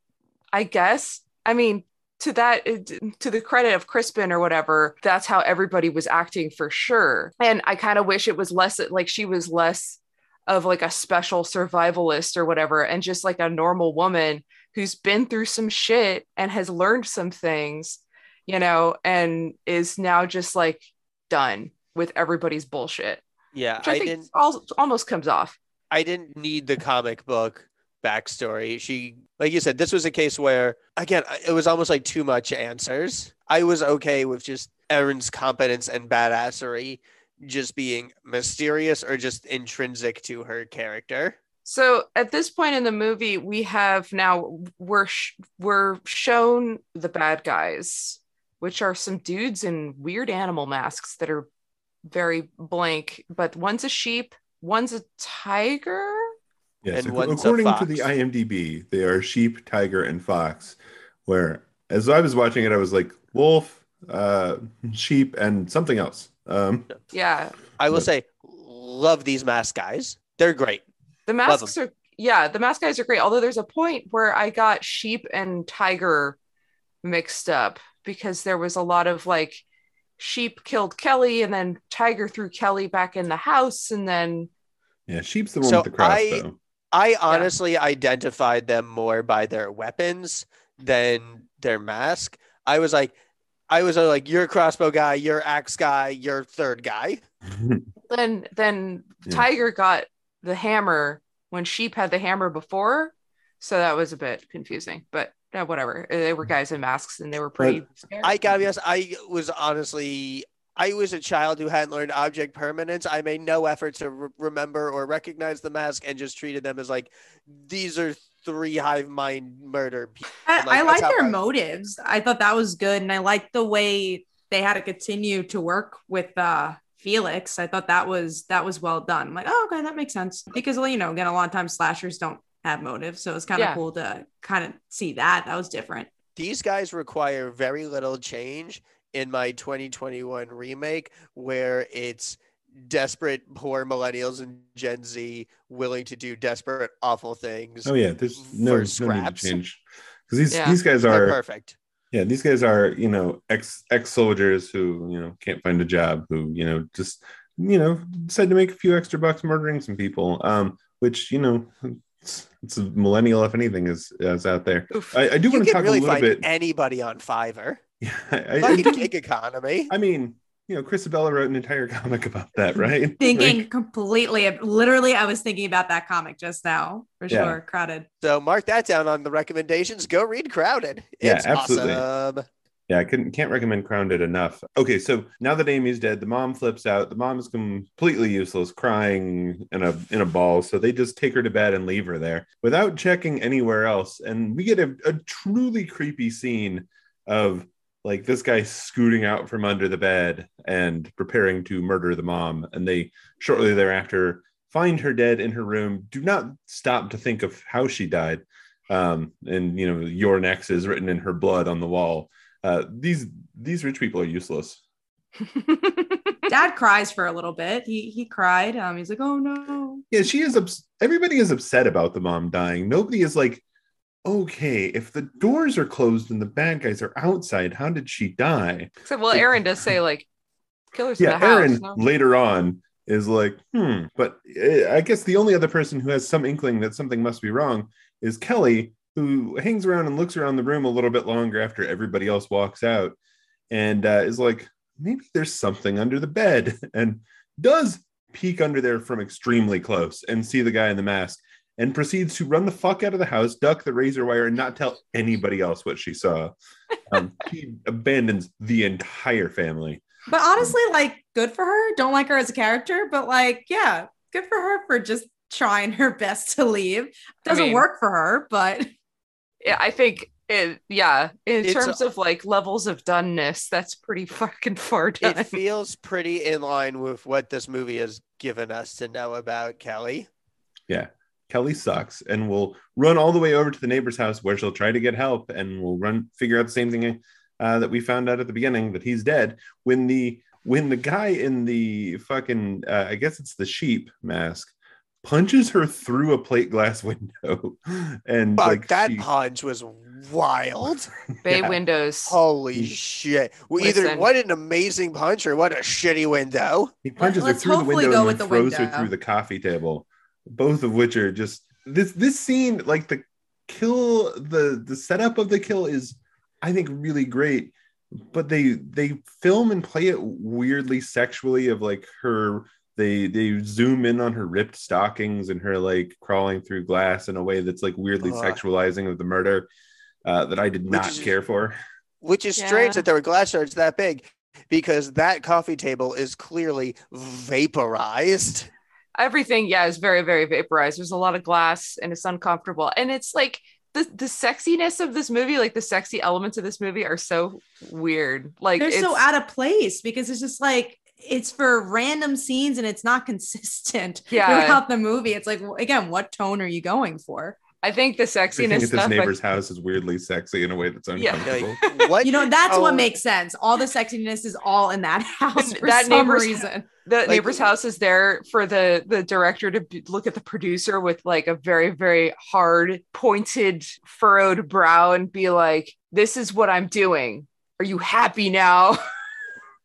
I guess. I mean, to that eh, to the credit of Crispin or whatever, that's how everybody was acting for sure. And I kind of wish it was less like she was less of like a special survivalist or whatever and just like a normal woman who's been through some shit and has learned some things, you know, and is now just like done with everybody's bullshit.
Yeah,
Which I,
I
think
didn't.
almost comes off.
I didn't need the comic book backstory. She, like you said, this was a case where, again, it was almost like too much answers. I was okay with just Erin's competence and badassery just being mysterious or just intrinsic to her character.
So at this point in the movie, we have now we're sh- we're shown the bad guys, which are some dudes in weird animal masks that are very blank. But one's a sheep, one's a tiger.
Yes,
And
ac-
one's a
according to the. IMDb, they are sheep, tiger, and fox. Where, as I was watching it, I was like wolf, uh, sheep, and something else. Um,
Yeah,
I will
But-
say, love these mask guys. They're great.
the
Love
masks are yeah the mask guys are great. Although there's a point where I got sheep and tiger mixed up because there was a lot of like sheep killed Kelly and then tiger threw Kelly back in the house and then
yeah, sheep's the one
So
with the
I-
crossbow.
I honestly identified them more by their weapons than their mask. I was like, I was uh, like, you're a crossbow guy, you're axe guy, you're third guy.
then then
Yeah.
tiger got the hammer when sheep had the hammer before so that was a bit confusing but uh, whatever they were guys in masks and they were pretty scary.
I gotta be honest, I was honestly, I was a child who hadn't learned object permanence. I made no effort to re- remember or recognize the mask and just treated them as like, these are three hive mind murder people.
I,
like,
I
that's
like their
I-
motives. I thought that was good, and I liked the way they had to continue to work with uh, Felix. I thought that was that was well done. I'm like, oh, okay, that makes sense because well, you know, again, a lot of times slashers don't have motives, so it's kind of
Yeah.
cool to kind of see that. That was different.
these guys require very little change in my 2021 remake where it's desperate poor millennials and gen z willing to do desperate awful things
oh yeah, there's
for
no, no need to change because these
Yeah.
these guys
they're perfect
yeah these guys are you know ex ex soldiers who you know can't find a job who you know just you know decide to make a few extra bucks murdering some people um which you know it's, it's a millennial if anything is is out there
Oof.
I, I do
you
want to talk
really
a little
find
bit
anybody on fiverr
yeah I, I, I
fucking gig economy
I mean you know Chris Sebela wrote an entire comic about that right
Thinking
Like,
completely, literally, I was thinking about that comic just now for
Yeah.
sure. Crowded.
so mark that down on the recommendations go read crowded
Yeah, absolutely.
awesome
Yeah, I couldn't can't recommend Crowded enough. Okay, so now that Amy's dead, the mom flips out. The mom is completely useless, crying in a in a ball. So they just take her to bed and leave her there without checking anywhere else. And we get a, a truly creepy scene of like this guy scooting out from under the bed and preparing to murder the mom. And they shortly thereafter find her dead in her room. Do not stop to think of how she died. Um, and you know, your next is written in her blood on the wall. Uh, these these rich people are useless.
Dad cries for a little bit. He he cried. Um, he's like, oh no.
Yeah, she is. Ups- everybody is upset about the mom dying. Nobody is like, okay, if the doors are closed and the bad guys are outside, how did she die?
So, well Erin does say like killers
Yeah,
in the house
Erin
no?
later on is like, hmm. But uh, I guess the only other person who has some inkling that something must be wrong is Kelly, who hangs around and looks around the room a little bit longer after everybody else walks out, and uh, is like, maybe there's something under the bed, and does peek under there from extremely close and see the guy in the mask. And proceeds to run the fuck out of the house, duck the razor wire, and not tell anybody else what she saw. Um, she abandons the entire family.
But honestly, like, good for her. Don't like her as a character, but like, yeah, good for her for just trying her best to leave. Doesn't
mean-
work for her, but
yeah, I think It, yeah, in
It's
terms
a-
of like levels of doneness, that's pretty fucking far done.
It feels pretty in line with what this movie has given us to know about Kelly.
Kelly sucks, and we'll run all the way over to the neighbor's house where she'll try to get help, and we'll run figure out the same thing uh, that we found out at the beginning that he's dead. When the when the guy in the fucking uh, I guess it's the sheep mask punches her through a plate glass window, and
But
like
that
she-
punch was wild.
Bay
yeah.
windows.
Holy shit. Well, either what an amazing punch or what a shitty window.
He punches her
Let's
through the window and
with
then
the
throws her through the coffee table. Both of which are just this this scene, like the kill, the the setup of the kill is, I think, really great. But they they film and play it weirdly sexually of like her they they zoom in on her ripped stockings and her like crawling through glass in a way that's like weirdly
Ugh.
sexualizing of the murder uh, that I did not
is-
care for.
Which is
Yeah.
strange that there were glass shards that big because that coffee table is clearly vaporized.
Everything, yeah, is very, very vaporized. There's a lot of glass and it's uncomfortable. And it's like the the sexiness of this movie, like the sexy elements of this movie are so weird. Like
They're so out of place because it's just like it's for random scenes and it's not consistent
Yeah.
throughout the movie. It's like again, what tone are you going for?
I think the sexiness
at this
stuff. I-
neighbor's house is weirdly sexy in a way that's
Yeah.
uncomfortable.
Like, what
You know, that's
oh,
what makes sense. All the sexiness is all in that house for
that
some reason.
The neighbor's house is there for the the director to b- look at the producer with like a very very hard pointed furrowed brow and be like this is what i'm doing are you happy now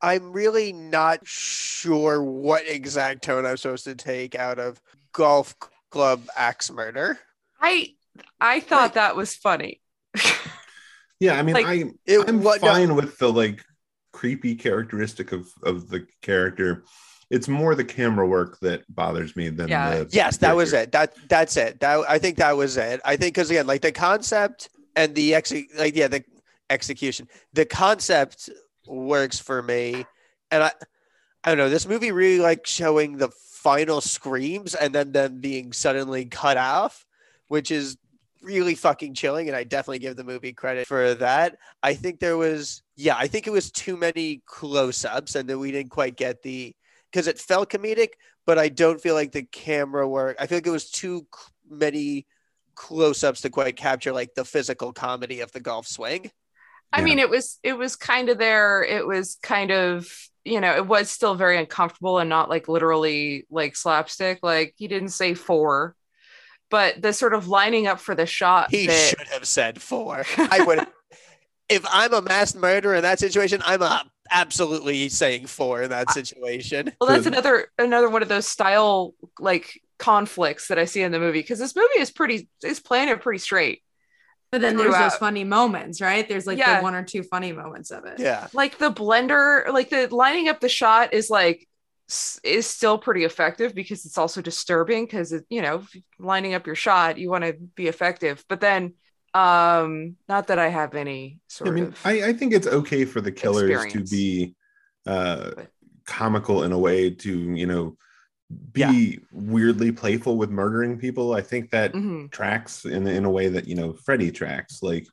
I'm really not sure what exact tone I'm supposed to take out of golf club axe murder.
i i thought
Like-
that was funny
Yeah, I mean,
Like,
I
It
I'm
what no,
fine with the like creepy characteristic of of the character. It's more the camera work that bothers me than
Yeah.
the
Yes, that was it. That that's it. That I think that was it. I think because again, like the concept and the ex, like yeah, the execution, the concept works for me, and I, I don't know. This movie really like showing the final screams and then them being suddenly cut off, which is really fucking chilling. And I definitely give the movie credit for that. I think there was, yeah, I think it was too many close-ups, and that we didn't quite get the because it felt comedic, but I don't feel like the camera work. I feel like it was too many close-ups to quite capture like the physical comedy of the golf swing.
i
Yeah.
mean it was it was kind of there it was kind of you know it was still very uncomfortable and not like literally like slapstick like he didn't say four but the sort of lining up for the shot
He
that-
should have said four. I would. if I'm a mass murderer in that situation, I'm uh absolutely saying four in that uh, situation.
Well, that's another another one of those style like conflicts that I see in the movie because this movie is pretty is playing it pretty straight.
But then there's those funny moments, right? There's like
Yeah.
the one or two funny moments of it.
Yeah.
Like the blender, like the lining up the shot is like is still pretty effective because it's also disturbing because it you know lining up your shot you want to be effective but then um not that I have any sort
I mean,
of
I, I think it's okay for the killers
experience.
to be uh, comical in a way to you know be
Yeah.
weirdly playful with murdering people. I think that
Mhm.
tracks in in a way that you know Freddy tracks. Like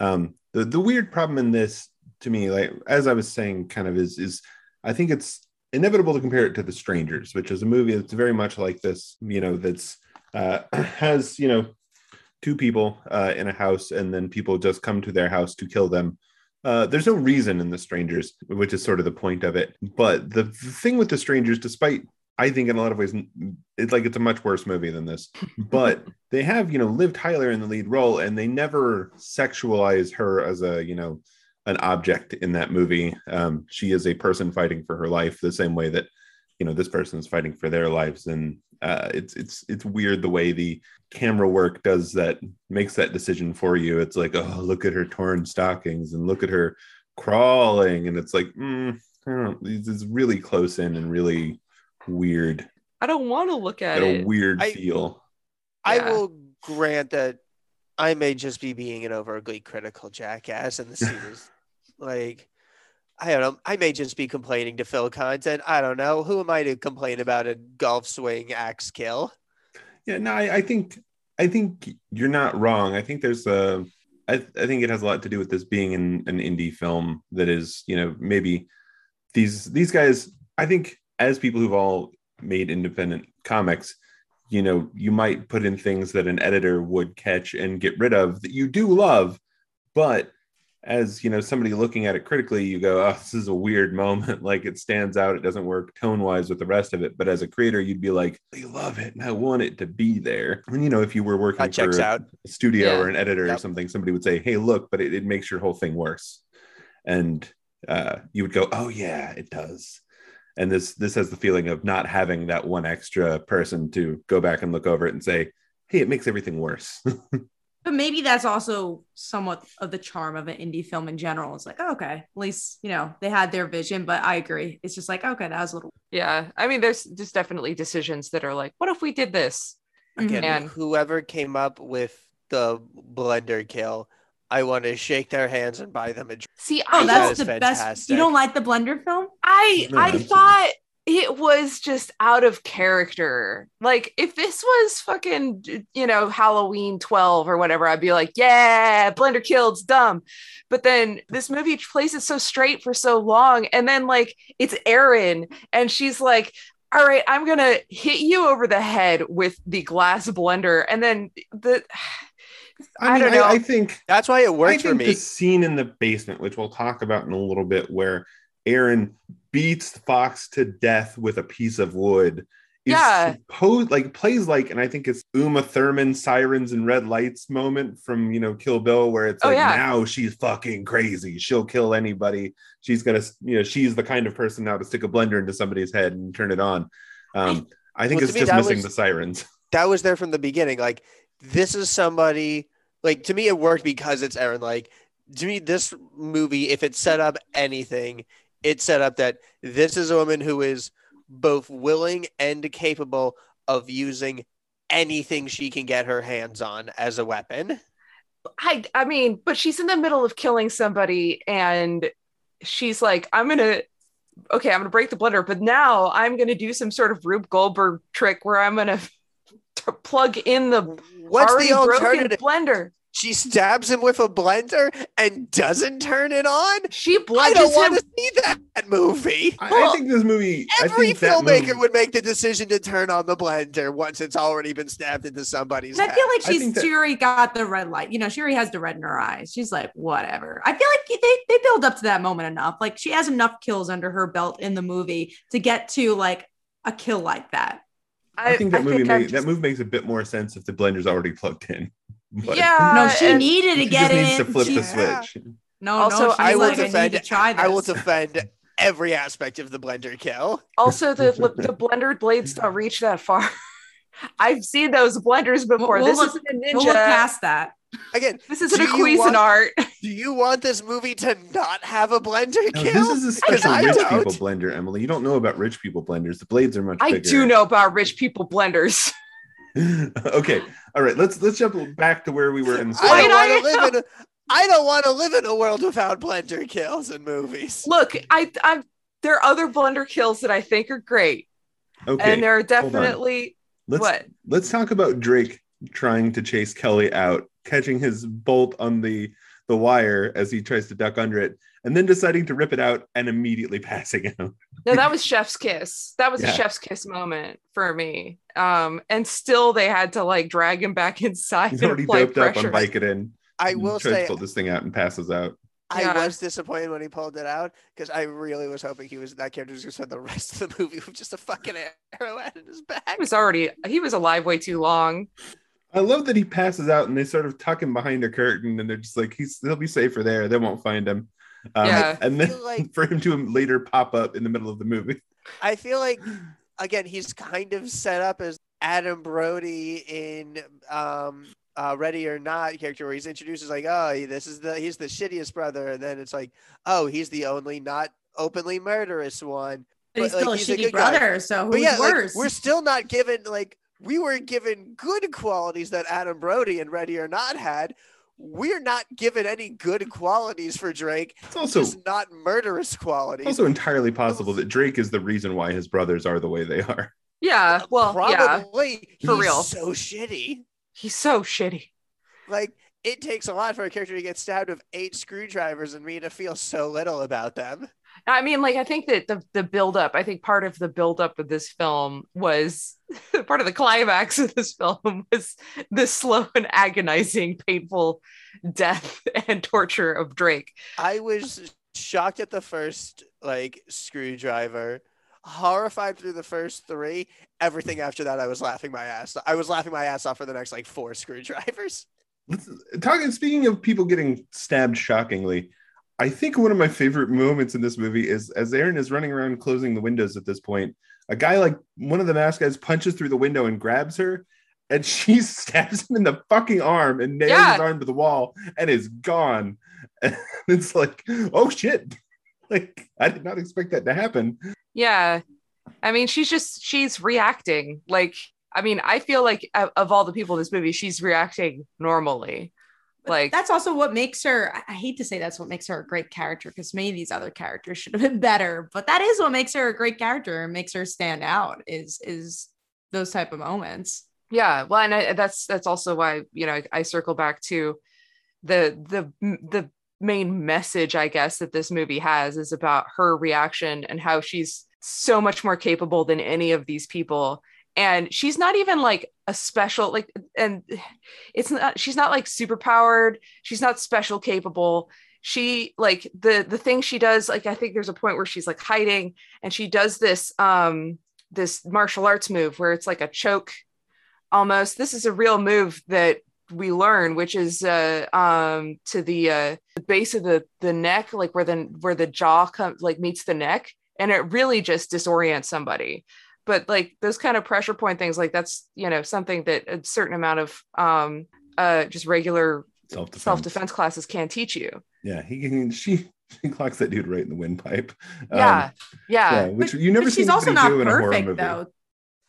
um, the the weird problem in this to me, like as I was saying, kind of is is I think it's inevitable to compare it to The Strangers, which is a movie that's very much like this. You know, that's uh, has you know two people uh, in a house, and then people just come to their house to kill them. Uh, there's no reason in The Strangers, which is sort of the point of it. But the, the thing with The Strangers, despite I think in a lot of ways it's like it's a much worse movie than this, but they have you know Liv Tyler in the lead role, and they never sexualize her as a you know an object in that movie. Um, she is a person fighting for her life, the same way that you know this person is fighting for their lives, and uh, it's it's it's weird the way the camera work does that makes that decision for you. It's like oh look at her torn stockings and look at her crawling, and it's like mm, I don't know, it's it's really close in and really weird,
I don't want to look at
at a
it
weird
I-
feel.
I
Yeah.
will grant that I may just be being an overly critical jackass, and the scene is like, I don't know. I may just be complaining to fill content. I don't know. Who am I to complain about a golf swing axe kill?
Yeah, no, I, I think I think you're not wrong. I think there's a I, I think it has a lot to do with this being an, an indie film that is, you know, maybe these these guys. I think as people who've all made independent comics, you know, you might put in things that an editor would catch and get rid of that you do love, but as you know somebody looking at it critically you go oh this is a weird moment. Like it stands out it doesn't work tone wise with the rest of it but as a creator you'd be like i love it and i want it to be there. And you know if you were working
That
for
out.
a studio
Yeah.
or an editor or something somebody would say hey look but it, it makes your whole thing worse. And uh, you would go oh yeah it does. And this this has the feeling of not having that one extra person to go back and look over it and say hey it makes everything worse
But maybe that's also somewhat of the charm of an indie film in general. It's like, oh, okay, at least, you know, they had their vision, but I agree. It's just like, okay, that was a little.
Yeah. I mean, there's just definitely decisions that are like, what if we did this?
Again,
And-
whoever came up with the blender kill, I want to shake their hands and buy them a drink.
See,
Oh,
I
that's
is
the best.
fantastic.
You don't like the Blender film?
I I thought it was just out of character. Like if this was fucking you know Halloween 12 or whatever, I'd be like, yeah, Blender killed, dumb. But then this movie plays it so straight for so long, and then like it's Erin, and she's like. All right, I'm gonna hit you over the head with the glass blender, and then the I don't know.
I, think
That's why it
I
worked for me.
the scene in the basement, which we'll talk about in a little bit, where Erin beats Fox to death with a piece of wood, is
Yeah.
supposed like plays like, and I think it's Uma Thurman sirens and red lights moment from you know Kill Bill, where it's
Oh,
like
yeah.
now she's fucking crazy, she'll kill anybody. She's gonna, you know, she's the kind of person now to stick a blender into somebody's head and turn it on. Um, I think
Well,
it's
to me,
just missing
was-
the sirens.
that was there from the beginning. Like, this is somebody, like, to me, it worked because it's Erin. Like, to me, this movie, if it set up anything, it set up that this is a woman who is both willing and capable of using anything she can get her hands on as a weapon.
I I mean, but she's in the middle of killing somebody and she's like, I'm gonna okay, I'm gonna break the blender, but now I'm gonna do some sort of Rube Goldberg trick where I'm gonna t- plug in the
What's
already
the
broken
alternative?
blender.
She stabs him with a blender and doesn't turn it on.
She
I don't want to see that movie.
I, I think this movie. I
Every
think
filmmaker
movie-
would make the decision to turn on the blender once it's already been stabbed into somebody's
I
head.
feel like she's
think that-
she already got the red light. You know, she already has the red in her eyes. She's like, whatever. I feel like they they build up to that moment enough. Like she has enough kills under her belt in the movie to get to like a kill like that.
I, think that movie
I'm
made,
just-
that move makes a bit more sense if the blender's already plugged in. But
Yeah,
no, she needed to
she
get
just needs
in.
to flip
She-
the
Yeah.
switch.
No,
Also,
no,
I will
like,
defend-
need to try this.
I will defend every aspect of the blender kill.
also the the blender blades don't reach that far. I've seen those blenders before.
We'll
this
look-
isn't a ninja.
We'll look past that.
Again,
this isn't
Do
a
you want-
Cuisinart.
do you want this movie to not have a blender
No,
kill?
this is a special
I
rich
don't.
people blender, Emily. You don't know about rich people blenders. The blades are much
I
bigger.
do know about rich people blenders.
okay, all right. Let's let's jump back to where we were in. the
I
story.
don't
Why
want to live in. A, I don't want to live in a world without blender kills in movies.
Look, I I'm there are other blender kills that I think are great.
Okay,
and there are definitely
let's
what?
let's talk about Drake trying to chase Kelly out, catching his bolt on the the wire as he tries to duck under it, and then deciding to rip it out and immediately passing out.
No, that was chef's kiss. That was
Yeah.
a chef's kiss moment for me. Um, and still they had to like drag him back inside
He's already
apply
doped up on
pressure.
Vicodin.
I will say,
to pull this thing out and passes out.
I
Yeah.
was disappointed when he pulled it out because I really was hoping he was that character was going to spend the rest of the movie with just a fucking arrowhead in his back.
He was already he was alive way too long.
I love that he passes out and they sort of tuck him behind a curtain and they're just like he's he'll be safer there. They won't find him. Um,
Yeah.
And then
like-
for him to later pop up in the middle of the movie.
I feel like again he's kind of set up as Adam Brody in um uh Ready or Not character where he's introduced as like oh this is the he's the shittiest brother and then it's like oh he's the only not openly murderous one
But he's
But, like,
still
he's a
a shitty
good guy.
brother. So
but
who's
yeah like, we're still not given like we were given good qualities that Adam Brody in Ready or Not had we're not given any good qualities for Drake
It's also
just not murderous qualities
also entirely possible that Drake is the reason why his brothers are the way they are.
Yeah, uh, well, yeah,
probably
for
he's
real.
so shitty
he's so shitty.
like it takes a lot for a character to get stabbed with eight screwdrivers and me to feel so little about them.
I mean, like I think that the the build up, I think part of the build up of this film was part of the climax of this film was the slow and agonizing, painful death and torture of Drake.
I was shocked at the first like screwdriver, horrified through the first three. Everything after that, I was laughing my ass. I was laughing my ass off for the next like four screwdrivers.
Talking speaking of people getting stabbed shockingly, I think one of my favorite moments in this movie is as Erin is running around closing the windows at this point, a guy like one of the mask guys punches through the window and grabs her, and she stabs him in the fucking arm and nails
Yeah.
his arm to the wall and is gone. And it's like, oh shit. Like I did not expect that to happen.
Yeah. I mean, she's just she's reacting. Like, I mean, I feel like of, of all the people in this movie, she's reacting normally. Like
that's also what makes her. I- I hate to say that's what makes her a great character because many of these other characters should have been better. But that is what makes her a great character and makes her stand out. Is is those type of moments.
yeah well and I, that's that's also why you know I, I circle back to the the the main message i guess that this movie has is about her reaction and how she's so much more capable than any of these people and she's not even like a special like and it's not she's not like super powered. She's not special capable. She like the the thing she does like i think there's a point where she's like hiding and she does this um this martial arts move where it's like a choke almost. This is a real move that we learn which is uh um to the uh the base of the the neck like where the where the jaw comes like meets the neck and it really just disorients somebody but like those kind of pressure point things like that's you know something that a certain amount of um uh just regular
Self-defense.
self-defense classes can teach you
Yeah, he can she she clocks that dude right in the windpipe. Um,
yeah yeah
yeah, which you never see
she's also not
do in a
perfect
movie.
though.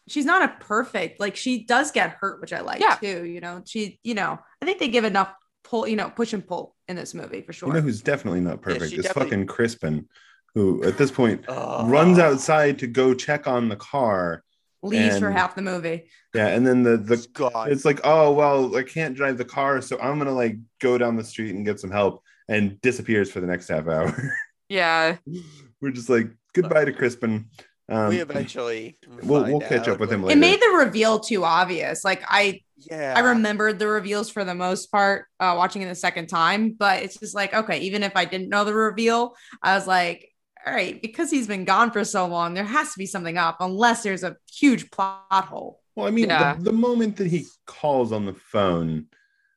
She's not a perfect. Like she does get hurt, which I like
Yeah.
too. You know, she. You know, I think they give enough pull. You know, push and pull in this movie for sure.
You know who's definitely not perfect?
she
is
definitely-
fucking Crispin, who at this point
Oh.
runs outside to go check on the car.
Leaves for half the movie.
Yeah, and then the the
God.
it's like, oh well, I can't drive the car, so I'm gonna like go down the street and get some help, and disappears for the next half hour.
yeah
We're just like goodbye to Crispin. Um,
we eventually
we'll- we'll catch up with him
later.
It made the reveal too obvious. Like I,
Yeah,
I remembered the reveals for the most part uh, watching it the second time, but it's just like okay, even if I didn't know the reveal, I was like, all right, because he's been gone for so long, there has to be something up, unless there's a huge plot hole.
Well, I mean,
Yeah.
the, the moment that he calls on the phone,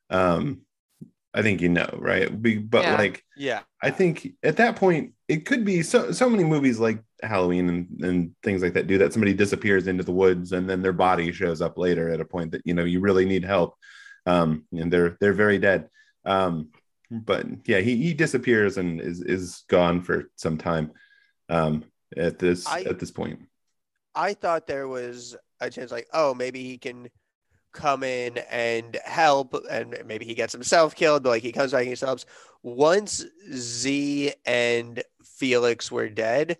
um, I think you know, right? Be, but
Yeah.
like,
Yeah,
I think at that point, it could be so so many movies like Halloween and, and things like that do that. Somebody disappears into the woods and then their body shows up later at a point that you know you really need help, um, and they're they're very dead. Um, but yeah, he, he disappears and is is gone for some time. Um, at this
I-
at this point,
I thought there was a chance, like, oh, maybe he can come in and help, and maybe he gets himself killed, but like he comes back and he helps. Once Z and Felix were dead,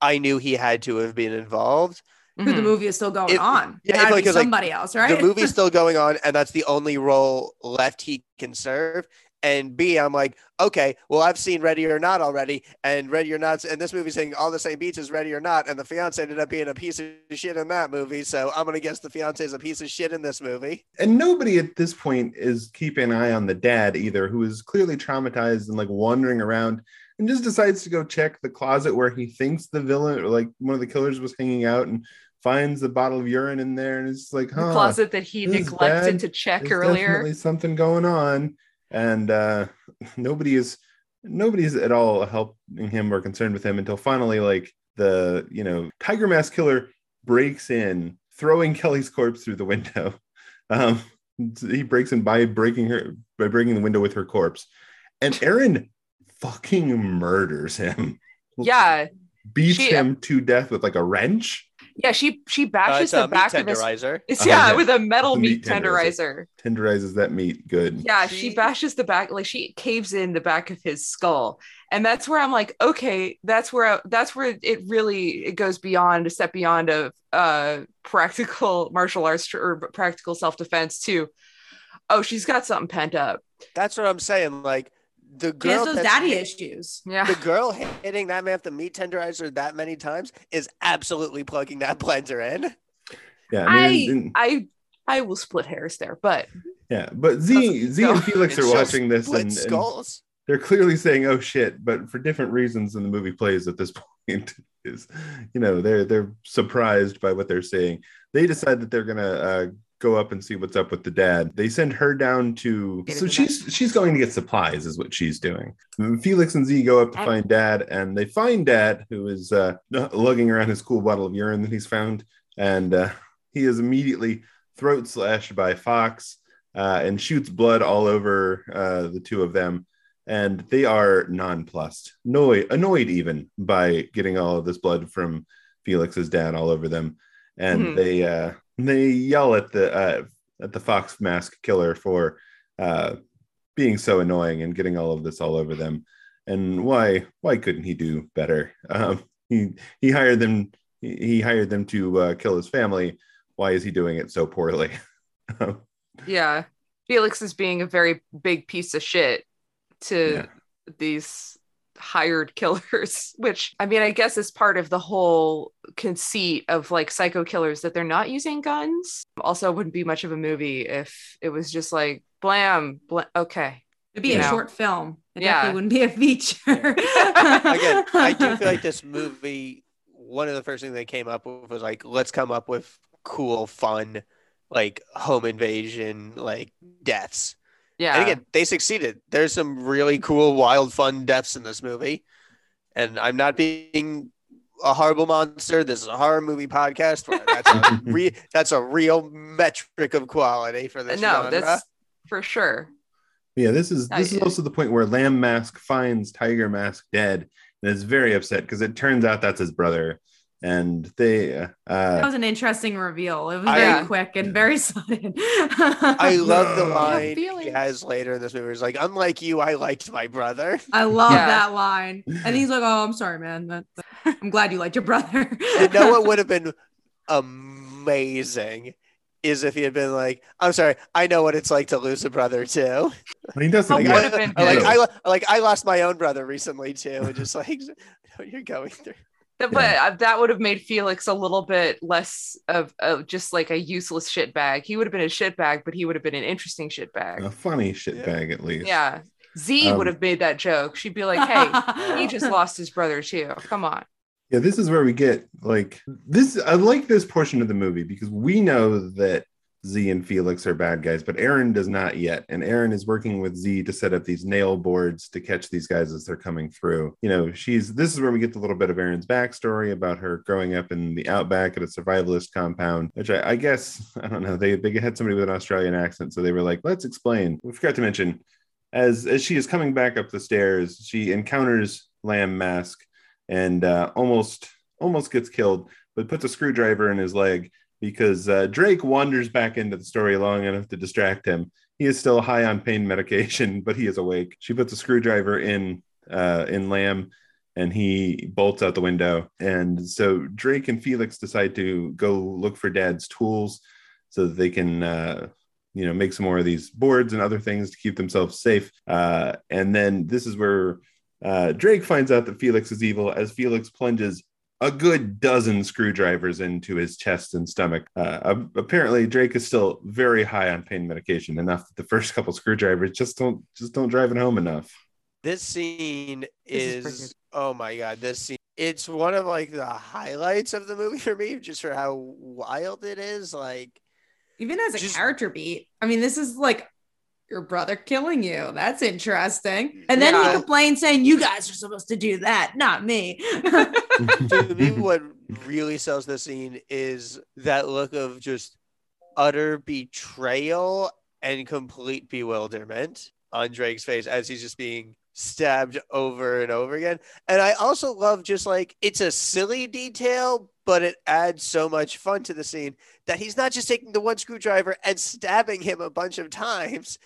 I knew he had to have been involved.
The
Mhm.
movie is still going
It-
on.
yeah,
it
I
had
feel
to
like
be
it's like
somebody else, right?
The movie's still going on, and that's the only role left he can serve. And B, I'm like, okay, well, I've seen Ready or Not already, and Ready or Not, and this movie's saying all the same beats as Ready or Not, and the fiance ended up being a piece of shit in that movie. So I'm gonna guess the fiance is a piece of shit in this movie.
and nobody at this point is keeping an eye on the dad either, who is clearly traumatized and like wandering around and just decides to go check the closet where he thinks the villain or like one of the killers was hanging out and finds the bottle of urine in there and it's like,
the closet that he neglected to check
there's
earlier
definitely something going on. And uh nobody is nobody's at all helping him or concerned with him until finally like the you know tiger mask killer breaks in throwing kelly's corpse through the window. Um he breaks in by breaking her by breaking the window with her corpse. And Erin fucking murders him.
Yeah.
Beats
She-
him to death with like a wrench
yeah she she
Uh,
bashes
it's
the
a meat
back of his
tenderizer.
it's,
Oh,
yeah,
yeah.
with a metal meat
meat tenderizer.
tenderizer
tenderizes that meat good
yeah she,
She-
bashes the back like she caves in the back of his skull and that's where i'm like okay that's where I, that's where it really it goes beyond a step beyond of uh practical martial arts or practical self-defense to oh she's got something pent up
That's what I'm saying. Like the
He has
girl
those
that's
daddy
hit-
issues.
Yeah.
the girl hitting that man with the meat tenderizer that many times is absolutely plugging that blender in.
Yeah,
I
mean, and-
I I will split hairs there, but
yeah, but Z Z and Felix are watching this and, and
skulls.
they're clearly saying "oh shit," but for different reasons than the movie plays at this point. Is you know they're they're surprised by what they're seeing. They decide that they're gonna uh, go up and see what's up with the dad. They send her down to so she's she's going to get supplies, is what she's doing. Felix and Z go up to
I-
find dad, and they find dad who is uh, lugging around his cool bottle of urine that he's found, and uh, he is immediately throat slashed by Fox uh, and shoots blood all over uh, the two of them. And they are nonplussed, annoyed, annoyed even by getting all of this blood from Felix's dad all over them. And
Mhm.
they uh, they yell at the uh, at the Fox mask killer for uh, being so annoying and getting all of this all over them. And why why couldn't he do better? Um, he he hired them he he hired them to uh, kill his family. Why is he doing it so poorly?
Yeah. Felix is being a very big piece of shit to
Yeah.
these hired killers, which I mean, I guess is part of the whole conceit of like psycho killers that they're not using guns. Also, wouldn't be much of a movie if it was just like blam, blam okay.
It'd be
You
a
know.
short film. It
Yeah.
definitely wouldn't be a feature.
Again, I do feel like this movie, one of the first things they came up with was like, let's come up with cool, fun, like home invasion, like deaths.
Yeah.
And again, they succeeded. There's some really cool, wild, fun deaths in this movie. And I'm not being a horrible monster. This is a horror movie podcast. That's a re- that's a real metric of quality for this
no,
genre.
that's for sure.
Yeah, this is this is also the point where Lamb Mask finds Tiger Mask dead and is very upset because it turns out that's his brother, and they uh,
that was an interesting reveal. It was
I-
very
Yeah.
quick and very sudden.
I love the
No.
line he
feelings.
has later in this movie. It's like, unlike you, I liked my brother.
I love
Yeah.
that line. And he's like, "Oh, I'm sorry, man. That, that- I'm glad you liked your brother."
You know what would have been amazing is if he had been like, I'm sorry, I know what it's like to lose a brother too.
he doesn't.
Like,
would
I,
have been
like. I, like I lost my own brother recently too, and just like I you're going through.
Th- But uh, that would have made Felix a little bit less of, of just like a useless shitbag. He would have been a shitbag, but he would have been an interesting shitbag.
a funny shit
Yeah.
bag at least.
Yeah. Z
Um,
would have made that joke. She'd be like, hey, he just lost his brother too. Come on.
Yeah, this is where we get like this. I like this portion of the movie because we know that Z and Felix are bad guys, but Erin does not yet. And Erin is working with Z to set up these nail boards to catch these guys as they're coming through. You know, she's this is where we get the little bit of Erin's backstory about her growing up in the outback at a survivalist compound, which I, I guess I don't know. They they had somebody with an Australian accent, so they were like, let's explain. We forgot to mention as as she is coming back up the stairs, she encounters Lamb Mask and uh, almost almost gets killed, but puts a screwdriver in his leg because uh, Drake wanders back into the story long enough to distract him. He is still high on pain medication, but he is awake. She puts a screwdriver in uh, in Lamb, and he bolts out the window. And so Drake and Felix decide to go look for Dad's tools so that they can. Uh, you know, make some more of these boards and other things to keep themselves safe. Uh, and then this is where uh, Drake finds out that Felix is evil as Felix plunges a good dozen screwdrivers into his chest and stomach. Uh, apparently, Drake is still very high on pain medication, enough that the first couple screwdrivers just don't just don't drive it home enough.
This scene
This
is,
is
oh my god, this scene. It's one of like the highlights of the movie for me, just for how wild it is. Like
Even as a
Just-
character beat, I mean, this is like your brother killing you. That's interesting. And then
Yeah.
he complains saying, You guys are supposed to do that, not me.
to me, what really sells the scene is that look of just utter betrayal and complete bewilderment on Drake's face as he's just being stabbed over and over again. And I also love just like it's a silly detail, but it adds so much fun to the scene that he's not just taking the one screwdriver and stabbing him a bunch of times.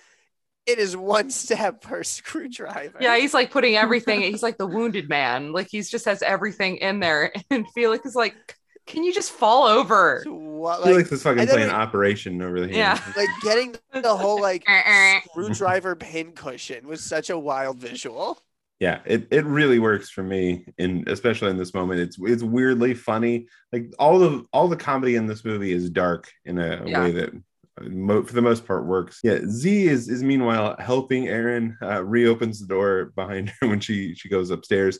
It is one stab per screwdriver.
Yeah, he's like putting everything, he's like the wounded man. Like he's just has everything in there. And Felix is like, Can you just fall over?
What,
Felix
like,
this fucking playing
we-
Operation over here.
Yeah.
like getting the whole like
Uh-uh.
screwdriver pin cushion was such a wild visual.
yeah it, it really works for me in especially in this moment it's it's weirdly funny like all the all the comedy in this movie is dark in a
Yeah.
way that uh, mo- for the most part works yeah z is is meanwhile helping Erin uh, reopens the door behind her when she she goes upstairs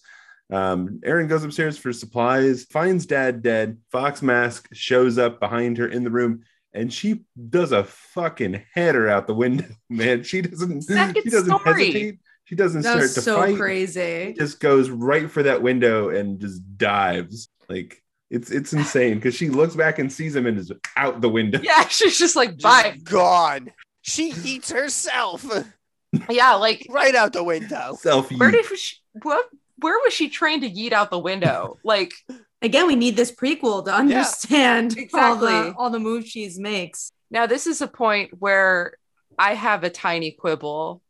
um Erin goes upstairs for supplies finds dad dead fox mask shows up behind her in the room and she does a fucking header out the window man she doesn't
Second
she doesn't
story.
hesitate she doesn't
That
start
was
to
so
fight
crazy.
just goes right for that window and just dives. Like it's it's insane because she looks back and sees him and is out the window.
Yeah, she's just like
Just
bye.
gone. She eats herself
Yeah, like
right out the window.
Self
where did she what where was she trained to yeet out the window? Like
Again, we need this prequel to understand all
exactly.
the all the moves she makes.
now this is a point where I have a tiny quibble.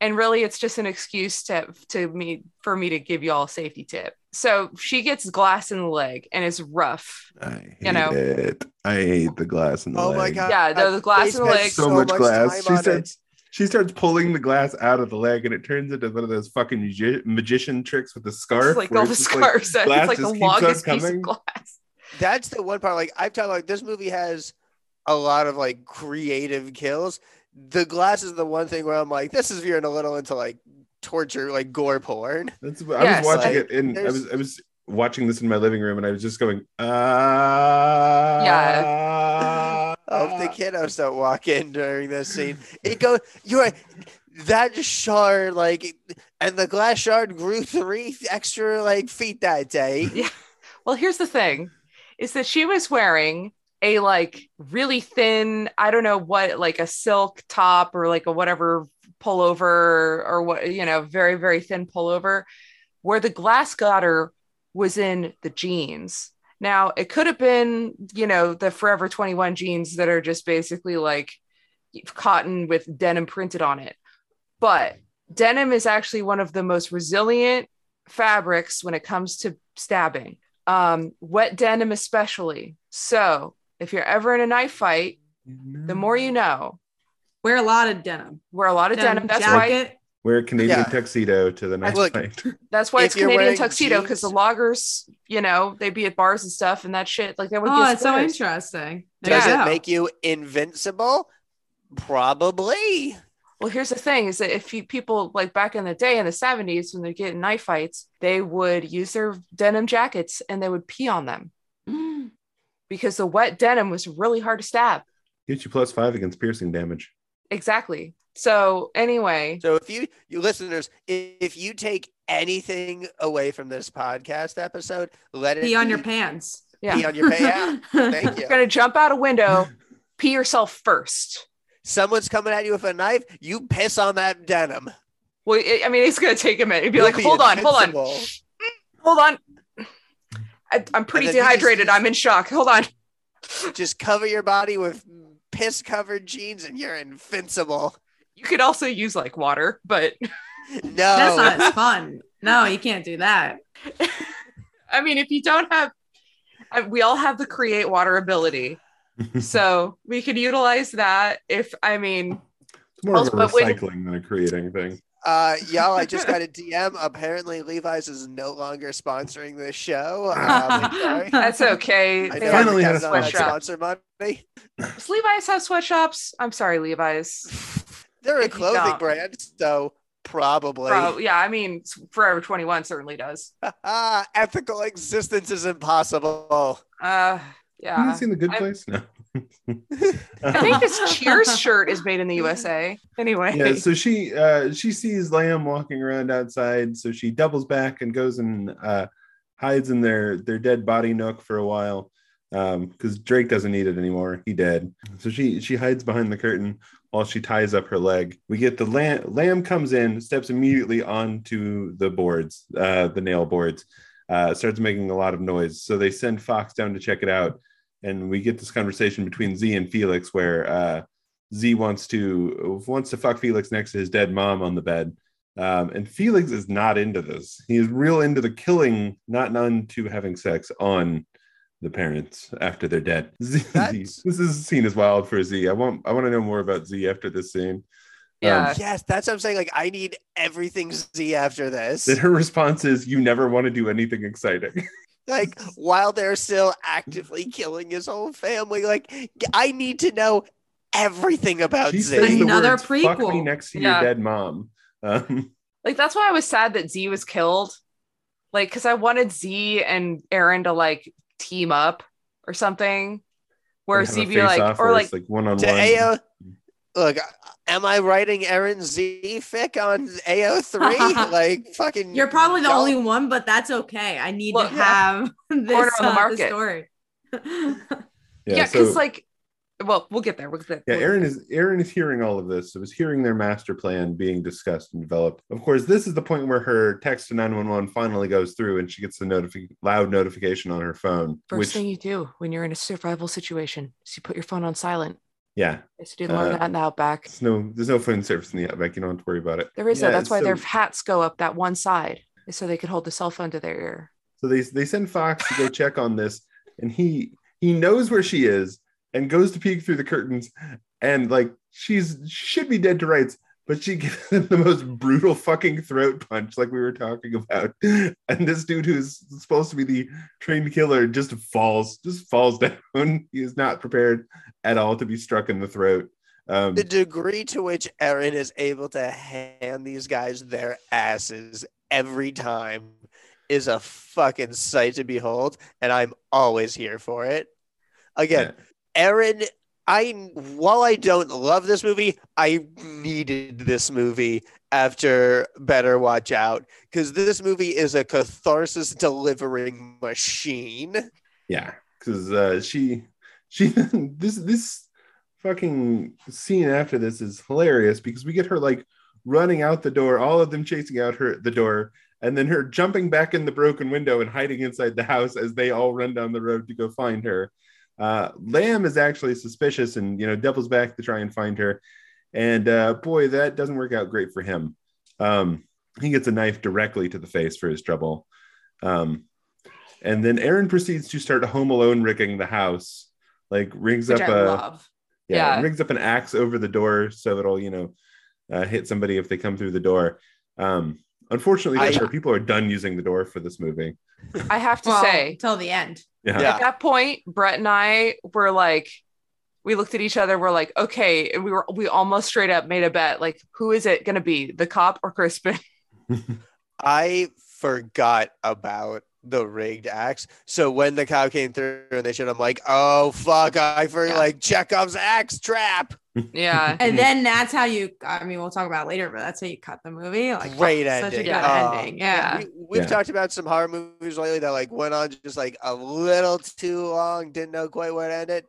And really it's just an excuse to to me for me to give you all a safety tip. So she gets glass in the leg and it's rough.
I hate
You know.
it. I hate the glass in the
Oh my
leg.
god.
Yeah, the- the glass in the leg.
So, much, glass. She
on it.
Starts she starts pulling the glass out of the leg and it turns into one of those fucking magi- magician tricks with the scarf.
It's like all the
it's just like-
scars. it's
glass
like the
just keeps on
longest piece
coming.
of glass.
That's the one part. Like I've talked like this movie has a lot of like creative kills. The glass is the one thing where I'm like, this is veering a little into like torture, like gore porn.
That's I
Yes,
was watching
like,
it and I was I was watching this in my living room and I was just going, uh
Yeah.
I hope the kiddos don't walk in during this scene. It goes, you're. That shard, like, and the glass shard grew three extra like feet that day.
Yeah. Well, here's the thing is that she was wearing a like really thin, I don't know what, like a silk top or like a whatever pullover or what, you know, very, very thin pullover where the glass gutter was in the jeans. Now, it could have been, you know, the Forever 21 jeans that are just basically like cotton with denim printed on it. But denim is actually one of the most resilient fabrics when it comes to stabbing um, wet denim especially. So if you're ever in a knife fight, the more you know.
Wear a lot of denim.
Wear a lot of denim. That's why.
Jacket.
Wear a Canadian
Yeah.
tuxedo to the next
Look,
fight.
That's why
If
it's Canadian
wearing
tuxedo because the loggers, you know, they be at bars and stuff and that shit. Like that would
Oh, it's so interesting. There
Does
you
it make you invincible? Probably.
Well, here's the thing: is that if you people like back in the day in the '70s when they're getting knife fights, they would use their denim jackets and they would pee on them
Mm.
because the wet denim was really hard to stab.
Get you plus five against piercing damage.
Exactly. So anyway,
So if you, you listeners, if you take anything away from this podcast episode, let it
Pee on
be
your pants.
yeah,
Pee on your pants. Thank you.
you're gonna jump out a window, pee yourself first.
Someone's coming at you with a knife, you piss on that denim.
Well, it, I mean, it's gonna take a minute. You'd be
You'll
like, hold on, hold on, hold on. I, I'm pretty
then you just-
dehydrated. I'm in shock. Hold on.
Just cover your body with piss covered jeans and you're invincible.
You could also use like water, but
No.
That's not as fun. No, you can't do that.
I mean, if you don't have, I- we all have the create water ability, so we could utilize that. If I mean,
It's more of a
Also, but when-
recycling than a creating thing.
Uh, y'all, I just got a DM. Apparently, Levi's is no longer sponsoring this show. Um,
that's okay.
I
They
know
have
Finally
I
had a
depend on that
sweatshop.
sponsor money.
Does Levi's have sweatshops? I'm sorry, Levi's.
They're a
If you
clothing brand, so probably.
Bro, yeah, I mean, Forever 21 certainly does.
Ah, ethical existence is impossible.
Uh,
Have
yeah.
you seen the Good
I-
Place? No.
I think this Cheers shirt is made in the USA. Anyway,
yeah so she uh she sees lamb walking around outside so she doubles back and goes and uh hides in their their dead body nook for a while um because drake doesn't need it anymore. He dead. So she she hides behind the curtain while she ties up her leg. We get the lamb lamb comes in steps immediately onto the boards uh the nail boards uh starts making a lot of noise. So they send fox down to check it out and we get this conversation between z and felix where uh Z wants to wants to fuck Felix next to his dead mom on the bed. Um, and Felix is not into this. He is real into the killing, not none to having sex on the parents after they're dead. Z,
That's-
this is scene is wild for Z. I want I want to know more about Z after this scene.
Yeah.
Yes, that's what I'm saying. Like, I need everything Z after this.
Then her response is, "You never want to do anything exciting."
like, while they're still actively killing his whole family, like, I need to know everything about
she
Z.
says
Another
words, "Fuck me
prequel.
next to
Yeah.
your dead mom." Um,
Like that's why I was sad that Z was killed. Like, because I wanted Z and Erin to like team up or something. Where Z be like,
where
or
it's
like,
one on
to
one.
AO. Look, am I writing Erin Z fic on AO3? like, fucking.
You're probably the
y'all-
only one, but that's okay. I need
Look,
to have this
Corner on the
uh,
market.
story.
yeah,
so-
because like, well, we'll get there. We'll get there.
Yeah, Erin is Erin is hearing all of this. So is hearing their master plan being discussed and developed. Of course, this is the point where her text to 911 finally goes through and she gets the notifi- loud notification on her phone.
First
which
thing you do when you're in a survival situation is you put your phone on silent.
Yeah,
I used to do more of
Uh,
that in the outback.
there's no there's no phone service in the outback. You don't have to worry about it.
There is
Yeah.
That's why their hats go up that one side, so they could hold the cell phone to their ear.
So they they send Fox to go check on this, and he he knows where she is and goes to peek through the curtains, and like she's she should be dead to rights, but she gives him the most brutal fucking throat punch, like we were talking about. And this dude who's supposed to be the trained killer just falls, just falls down. He is not prepared at all to be struck in the throat. Um,
the degree to which Erin is able to hand these guys their asses every time is a fucking sight to behold, and I'm always here for it. Again, Erin, I while I don't love this movie, I needed this movie after Better Watch Out because this movie is a catharsis delivering machine.
Yeah, because uh, she she this this fucking scene after this is hilarious because we get her like running out the door, all of them chasing out her the door, and then her jumping back in the broken window and hiding inside the house as they all run down the road to go find her. Uh, Lamb is actually suspicious and you know devil's back to try and find her, and uh, boy, that doesn't work out great for him. Um, he gets a knife directly to the face for his trouble. Um, and then Erin proceeds to start home alone rigging the house, like rings
Which
up
I
a
love.
yeah,
Yeah.
rings up an axe over the door so it'll you know uh, hit somebody if they come through the door. Um, unfortunately,
I-
for her, people are done using the door for this movie.
I have to
Well,
say,
till the end.
Yeah,
Yeah.
at that point, Brett and I were like, we looked at each other. We're like, okay, and we were we almost straight up made a bet. Like, who is it gonna be, the cop or Crispin?
I forgot about the rigged axe. So when the cow came through and they showed, I'm like, oh fuck, I forgot
Yeah.
like Chekhov's axe trap.
Yeah,
And then that's how you, I mean, we'll talk about it later, but that's how you cut the movie. Like,
Great
Such a
ending.
good
Oh.
ending. Yeah.
We, we've
Yeah.
talked about some horror movies lately that like went on just like a little too long, didn't know quite where to end it.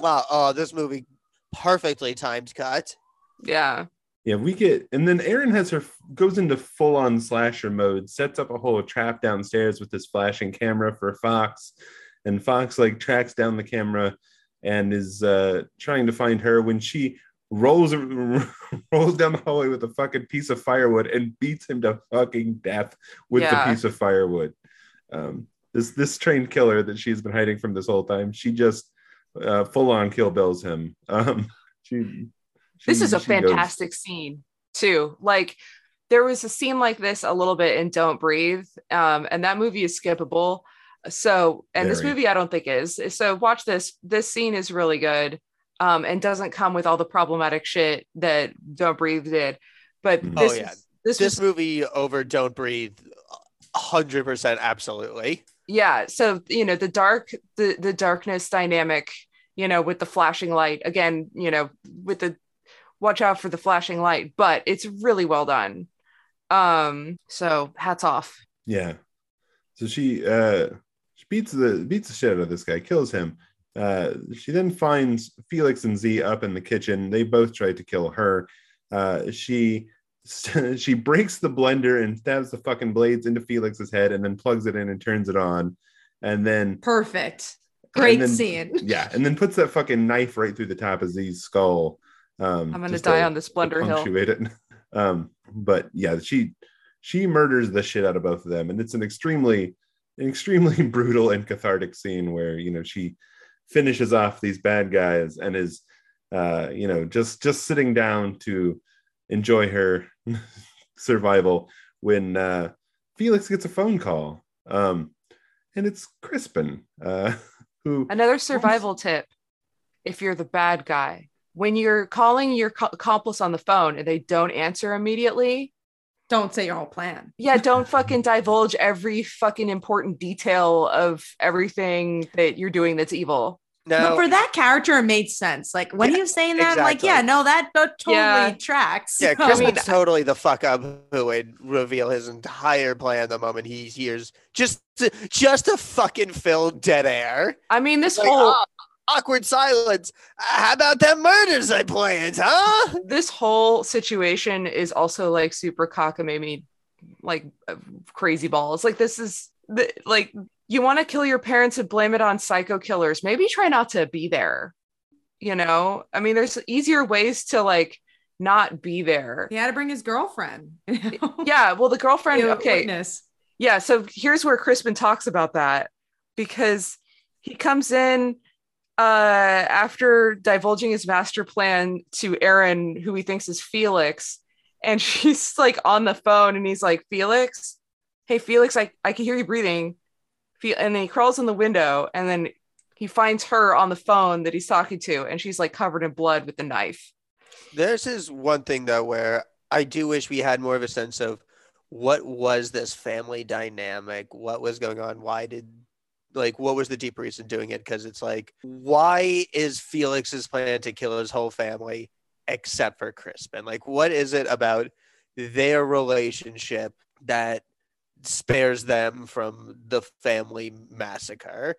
Wow, oh, this movie perfectly timed cut.
yeah,
yeah. We get and then Erin has her goes into full on slasher mode, sets up a whole trap downstairs with this flashing camera for Fox, and Fox like tracks down the camera and is uh, trying to find her when she rolls rolls down the hallway with a fucking piece of firewood and beats him to fucking death with
Yeah.
the piece of firewood. Um, this this trained killer that she's been hiding from this whole time, she just uh, full on kill bills him. Um, she,
this is a
she goes-
fantastic scene too. Like, there was a scene like this a little bit in Don't Breathe, um, and that movie is skippable. So, and this movie I don't think is. So, watch this. This scene is really good, um, and doesn't come with all the problematic shit that Don't Breathe did. But
Mhm.
this,
Oh, yeah.
this,
This
was
movie over Don't Breathe, hundred percent, absolutely.
yeah so you know the dark the the darkness dynamic you know with the flashing light again you know with the watch out for the flashing light but it's really well done um so hats off
Yeah. So she uh she beats the beats the shit out of this guy, kills him. Uh she then finds Felix and Z up in the kitchen. They both try to kill her. Uh she she breaks the blender and stabs the fucking blades into Felix's head and then plugs it in and turns it on. And then
Perfect. Great
then-
scene.
yeah, and then puts that fucking knife right through the top of Z's skull. Um
i'm gonna die
to-
on
the
Splendor hill.
it. Um, but yeah, she she murders the shit out of both of them, and it's an extremely an extremely brutal and cathartic scene where you know she finishes off these bad guys and is uh you know just just sitting down to enjoy her survival when uh felix gets a phone call. Um and it's crispin uh who
Another survival tip. If you're the bad guy, when you're calling your co- accomplice on the phone and they don't answer immediately,
Don't say your whole plan.
yeah, don't fucking divulge every fucking important detail of everything that you're doing that's evil.
But for that character, it made sense. Like when
Yeah,
he was saying that, I'm like, yeah, no, that, that totally
Yeah.
tracks.
yeah,
So-
Crispin's totally the fuck up who would reveal his entire plan the moment he hears just just to fucking fill dead air.
I mean, this
Like,
whole
"Ah, awkward silence. How about them murders I planned, huh?
this whole situation is also like super cockamamie, like uh, crazy balls. Like this is the, like you want to kill your parents and blame it on psycho killers. Maybe try not to be there. You know, I mean, there's easier ways to like not be there.
he had to bring his girlfriend. you know?
Yeah, well, the girlfriend.
Be a
Okay,
witness.
yeah. So here's where Crispin talks about that because he comes in uh after divulging his master plan to Erin, who he thinks is Felix, and she's like on the phone and he's like, Felix, hey Felix, I, I can hear you breathing. And then he crawls in the window and then he finds her on the phone that he's talking to, and she's like covered in blood with the knife.
This is one thing though where I do wish we had more of a sense of what was this family dynamic, what was going on, why did like what was the deep reason doing it? Because it's like, why is Felix's plan to kill his whole family except for Crispin? Like, what is it about their relationship that spares them from the family massacre?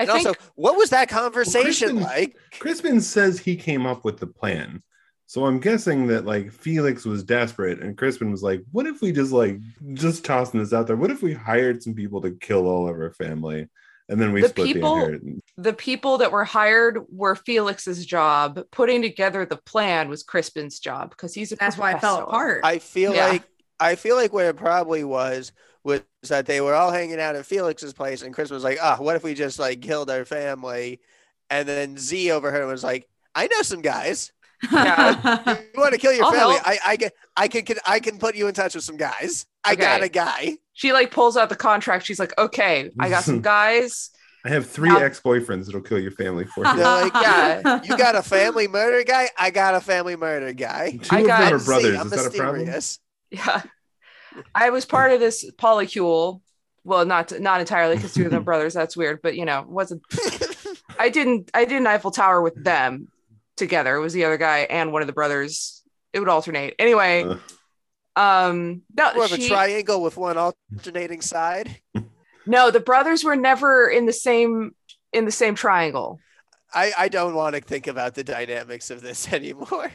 I
And
think
also, what was that conversation
Crispin-
like?
crispin says he came up with the plan so i'm guessing that like felix was desperate and crispin was like what if we just like just tossing this out there what if we hired some people to kill all of our family and then we
The
split
people-
the inheritance
the people that were hired were Felix's job. Putting together the plan was Crispin's job because he's a
That's why it fell
professor.
apart.
I feel
Yeah.
like I feel like what it probably was was that they were all hanging out at Felix's place, and Chris was like, "Ah, what if we just like killed our family?" And then Z overheard and was like, "I know some guys.
Yeah.
You want to kill your
I'll
family?
help."
I I can I can, can I can put you in touch with some guys. I got a guy.
She like pulls out the contract. She's like, "Okay, I got some guys."
i have three
Now-
ex-boyfriends that'll kill your family for you.
They're
you
like,
Yeah.
You got a family murder guy? I got a family murder guy.
two
I
of
got-
them are
Z,
brothers
I'm
is that a problem
mysterious.
Yeah, I was part of this polycule. Well, not not entirely because two of them brothers. That's weird, but you know, wasn't. I didn't. I didn't Eiffel Tower with them together. It was the other guy and one of the brothers. It would alternate. Anyway,
Uh,
um, no,
More of a triangle with one alternating side.
no, the brothers were never in the same in the same triangle.
I, I don't want to think about the dynamics of this anymore.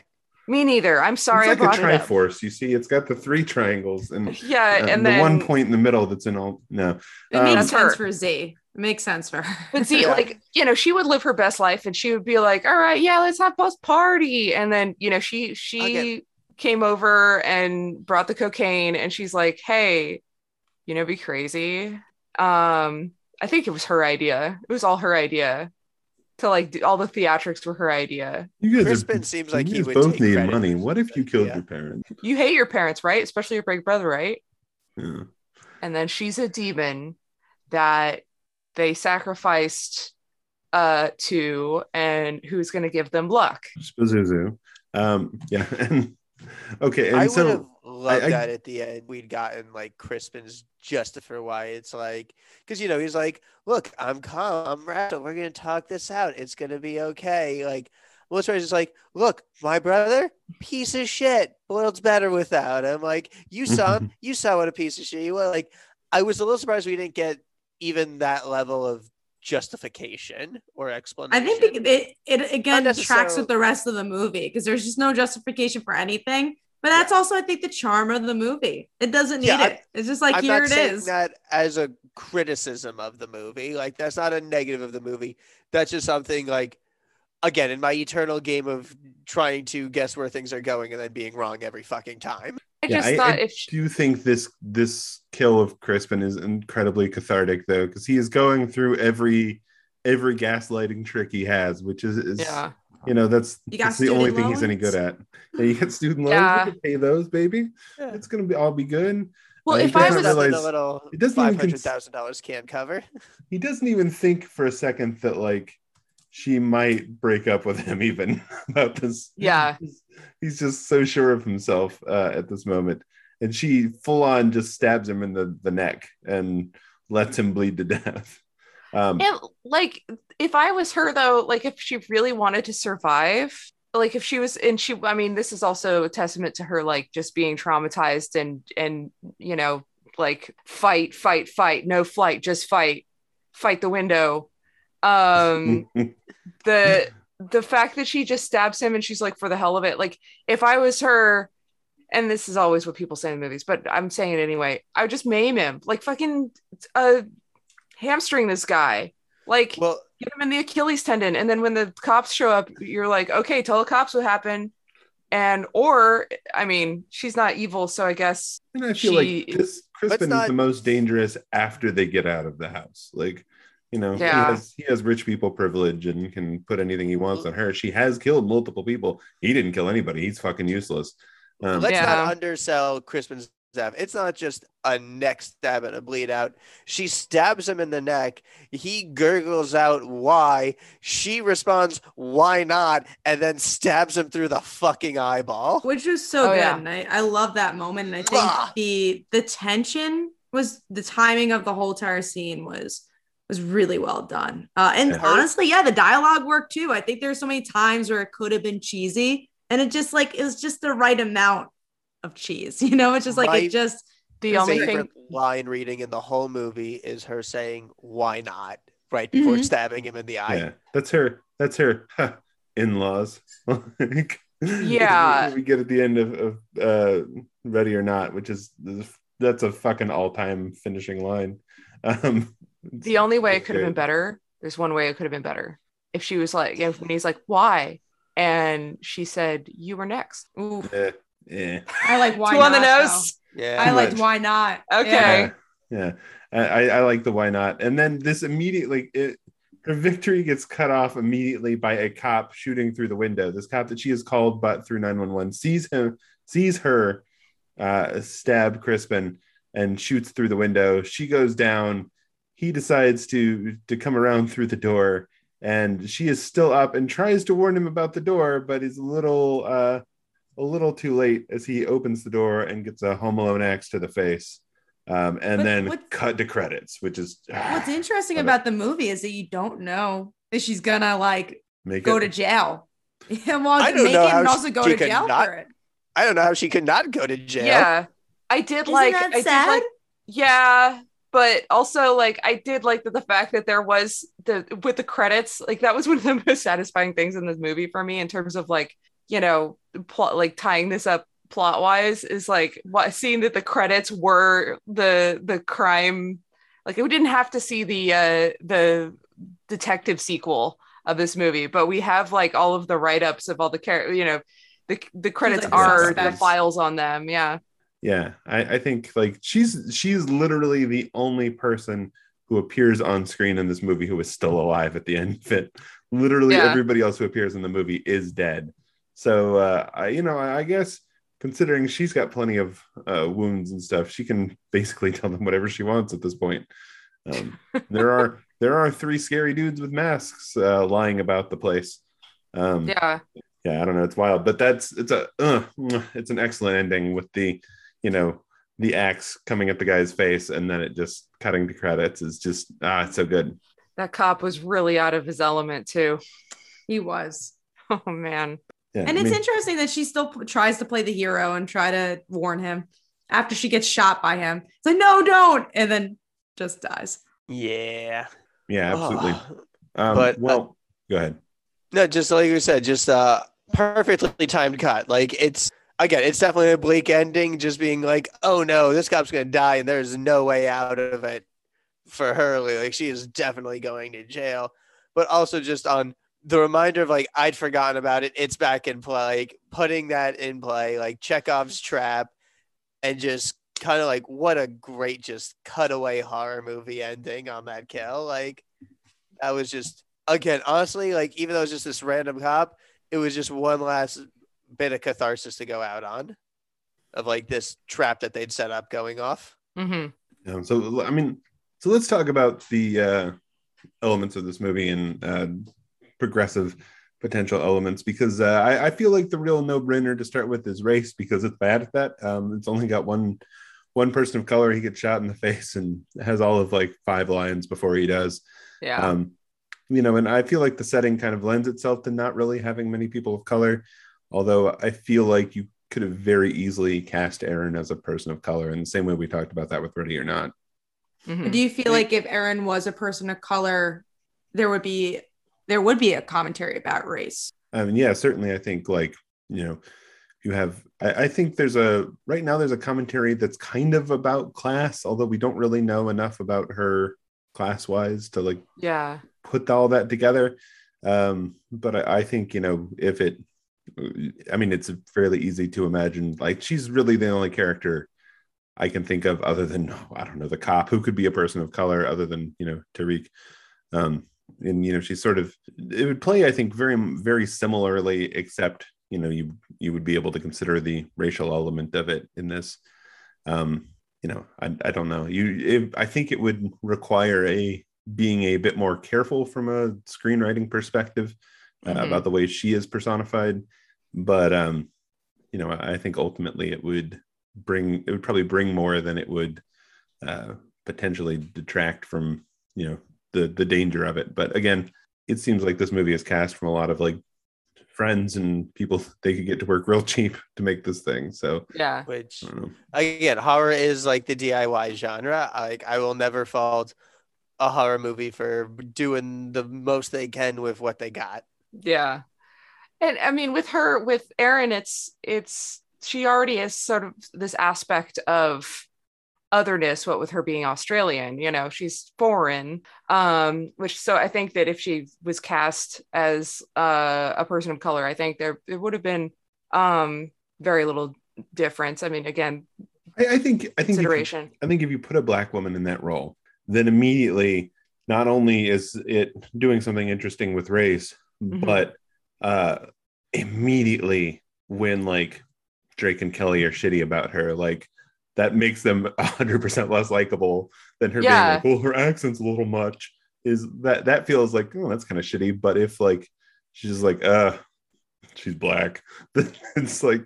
Me neither. I'm sorry
it's
I
like a
brought it up.
triforce you see it's got the three triangles and
Yeah,
uh,
and
the
then
one point in the middle that's in all no
it
Um,
makes sense
her.
for Z. It makes sense for her.
But see,
Yeah.
like, you know, she would live her best life and she would be like, all right, yeah, let's have post party. And then, you know, she she
Okay.
came over and brought the cocaine and she's like, hey, you know, be crazy. Um, I think it was her idea. It was all her idea. To like do, all the theatrics were her idea.
you guys,
Crispin
are,
seems like
you
he
guys
would
both
take
need
credit
money what if you killed
idea.
your parents
You hate your parents, right? Especially your big brother, right?
yeah.
and then she's a demon that they sacrificed uh to and who's going to give them luck
Spazuzu. Um, yeah, and okay, and
I would have
so
loved
I-
that at the end. We'd gotten like Crispin's just for why it's like, because you know he's like, "Look, I'm calm, I'm rational. We're gonna talk this out. It's gonna be okay." Like, Melissa is just like, "Look, my brother, piece of shit. World's better without him." Like, you saw him. you saw what a piece of shit he was. Like, I was a little surprised we didn't get even that level of justification or explanation.
I think it, it, it again tracks with the rest of the movie because there's just no justification for anything. But that's also, I think, the charm of the movie. It doesn't need
Yeah,
it. It's just like
I'm
here
not
it
saying
is.
that as a criticism of the movie. Like that's not a negative of the movie. That's just something like again in my eternal game of trying to guess where things are going and then being wrong every fucking time.
I
Yeah,
just
I,
thought
I
if she,
do think this this kill of Crispin is incredibly cathartic though, because he is going through every every gaslighting trick he has, which is, is
yeah,
you know that's,
You
that's the only
student
thing he's any good at. Yeah, you get student loans,
Yeah.
can pay those, baby.
Yeah.
It's gonna be all be good.
well,
Uh,
if I
doesn't
was
realize-
a little
it doesn't even
five
cons-
hundred thousand dollars can't cover.
He doesn't even think for a second that like she might break up with him even about this.
Yeah.
He's, he's just so sure of himself uh, at this moment. And she full on just stabs him in the, the neck and lets him bleed to death. Um,
And like, if I was her though, like if she really wanted to survive, like if she was, and she, I mean, this is also a testament to her, like just being traumatized and and you know, like fight, fight, fight, no flight, just fight, fight the window. Um, the the fact that she just stabs him and she's like for the hell of it, like if I was her. And this is always what people say in movies, but I'm saying it anyway. I would just maim him, like fucking uh, hamstring this guy. Like
Well,
get him in the Achilles tendon. And then when the cops show up, you're like, okay, tell the cops what happened. And or I mean, she's not evil, so I guess
and I feel
she-
like this Crispin is the most dangerous after they get out of the house. Like, you know,
Yeah.
he has he has rich people privilege and can put anything he wants on her. She has killed multiple people. He didn't kill anybody. He's fucking useless. Um,
let's
Yeah.
not undersell Crispin's stab. It's not just a neck stab and a bleed out. She stabs him in the neck. He gurgles out why. She responds, why not? And then stabs him through the fucking eyeball.
which was so
Oh,
good
yeah.
and I, I love that moment and i think
Ah.
the the tension was the timing of the whole entire scene was was really well done uh and honestly yeah the dialogue worked too i think there's so many times where it could have been cheesy and it just like it was just the right amount of cheese you know it's just like
My-
it just
the only
favorite
thing
line reading in the whole movie is her saying, why not? Right before
Mhm.
stabbing him in the eye.
yeah, that's her. That's her in-laws. Like,
Yeah.
we get at the end of, of uh, Ready or Not, which is that's a fucking all-time finishing line. Um,
the only way it could have been better, there's one way it could have been better. If she was like, if when he's like, why? And she said, You were next. Ooh.
Eh, eh.
i like why
Two on the
not,
nose.
Yeah.
i
Too
liked
much.
why not
Okay.
Yeah.
Yeah, yeah. I, I like the why not. And then this immediately, it, her victory gets cut off immediately by a cop shooting through the window. This cop that she has called, but through nine one one, sees him, sees her uh, stab Crispin, and shoots through the window. She goes down. He decides to to come around through the door, and she is still up and tries to warn him about the door, but is a little uh, a little too late as he opens the door and gets a Home Alone axe to the face. Um, and
But
then cut to credits, which is
what's interesting
Love it.
about the movie is that you don't know if she's gonna like
make
go
it,
to jail and well
I don't
make
know
it and
how
also go to jail
not-
for it
I don't know how she could not go to jail.
Yeah. I did
Isn't
like
that
I did
sad?
like yeah, but also like I did like the, the fact that there was the with the credits, like that was one of the most satisfying things in this movie for me in terms of like, you know, plot like tying this up plot wise is like what seeing that the credits were the the crime like we didn't have to see the uh the detective sequel of this movie but we have like all of the write-ups of all the characters you know the the credits
like
are the
suspects.
files on them yeah
yeah I, I think like she's she's literally the only person who appears on screen in this movie who is still alive at the end of it literally
Yeah.
everybody else who appears in the movie is dead so uh I, you know I, guess considering she's got plenty of uh, wounds and stuff she can basically tell them whatever she wants at this point. Um, there are there are three scary dudes with masks uh, lying about the place. Um,
yeah.
yeah i don't know. It's wild but that's it's a uh, it's an excellent ending with the you know the axe coming at the guy's face and then it just cutting to credits is just ah it's so good.
That cop was really out of his element too.
He was.
Oh man
yeah
And
I
it's
mean,
interesting that she still p- tries to play the hero and try to warn him after she gets shot by him. It's like, no, don't. And then just dies.
Yeah.
yeah absolutely
Oh.
um,
but, uh,
well go ahead
No, just like you said, just uh perfectly timed cut. Like it's again, it's definitely a bleak ending, just being like, oh no, this cop's gonna die and there's no way out of it for her. Like she is definitely going to jail. But also just on the reminder of like I'd forgotten about it, it's back in play, like putting that in play, like Chekhov's trap. and just kind of like what a great just cutaway horror movie ending on that kill. Like that was just again honestly like even though it was just this random cop, it was just one last bit of catharsis to go out on of like this trap that they'd set up going off.
Mm-hmm.
Um, so I mean, so let's talk about the uh, elements of this movie and uh, progressive potential elements because uh, I, I, feel like the real no-brainer to start with is race because it's bad at that. Um, it's only got one one person of color. He gets shot in the face and has all of like five lines before he does.
Yeah.
Um, you know, and I feel like the setting kind of lends itself to not really having many people of color. Although I feel like you could have very easily cast Erin as a person of color in the same way we talked about that with Ready or Not.
Mhm.
Do you feel like if Erin was a person of color, there would be there would be a commentary about race?
I mean, yeah, certainly. I think like you know, you have. I, I think there's a right now. There's a commentary that's kind of about class, although we don't really know enough about her class wise to like
Yeah.
put all that together. Um, but I, I think you know if it, I mean, it's fairly easy to imagine. Like she's really the only character I can think of other than I don't know the cop who could be a person of color other than you know Tariq. Um, and you know she's sort of it would play I think very very similarly except you know you you would be able to consider the racial element of it in this. Um, you know I, I don't know you it, I think it would require a being a bit more careful from a screenwriting perspective uh,
Mhm.
about the way she is personified but um you know i think ultimately it would bring it would probably bring more than it would uh potentially detract from you know the the danger of it but again it seems like this movie is cast from a lot of like friends and people they could get to work real cheap to make this thing so
Yeah.
Which
I don't know.
again, horror is like the DIY genre. Like I will never fault a horror movie for doing the most they can with what they got.
Yeah. And I mean with her with Erin it's it's she already has sort of this aspect of otherness what with her being Australian, you know, she's foreign. Um which so I think that if she was cast as uh, a person of color, I think there it would have been um very little difference. I mean again,
I, I think i think if you,
consideration.
I think if you put a black woman in that role, then immediately not only is it doing something interesting with race,
Mhm.
but uh immediately when like Drake and Kelly are shitty about her, like that makes them hundred percent less likable than her
Yeah.
being like, well, her accent's a little much. Is that that feels like oh that's kind of shitty. But if like she's just like uh she's black, then it's like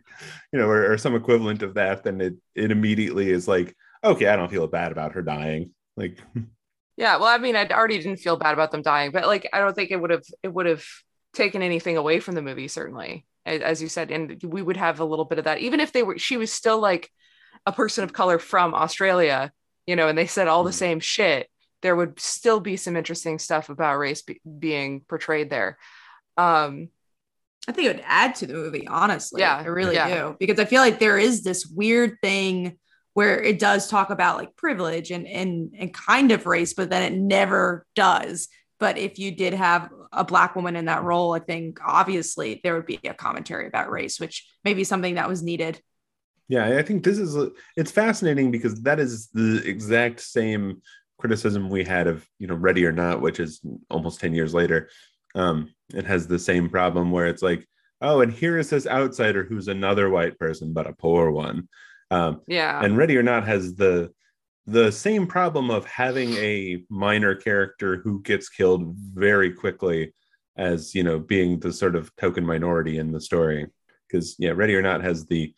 you know, or, or some equivalent of that, then it it immediately is like okay, I don't feel bad about her dying. Like
Yeah, well, I mean, I already didn't feel bad about them dying, but like, I don't think it would have it would have taken anything away from the movie. Certainly, as you said, and we would have a little bit of that, even if they were. She was still like a person of color from Australia, you know, and they said all the
Mhm.
same shit. There would still be some interesting stuff about race be- being portrayed there. Um,
I think it would add to the movie, honestly.
Yeah,
I really
yeah.
do. Because I feel like there is this weird thing where it does talk about like privilege and and and kind of race, but then it never does. But if you did have a black woman in that role, I think obviously there would be a commentary about race, which may be something that was needed.
Yeah, I think this is it's fascinating because that is the exact same criticism we had of you know Ready or Not, which is almost ten years later. Um, it has the same problem where it's like, oh, and here is this outsider who's another white person but a poor one. Um,
yeah,
and Ready or Not has the the same problem of having a minor character who gets killed very quickly as you know being the sort of token minority in the story because yeah ready or not has the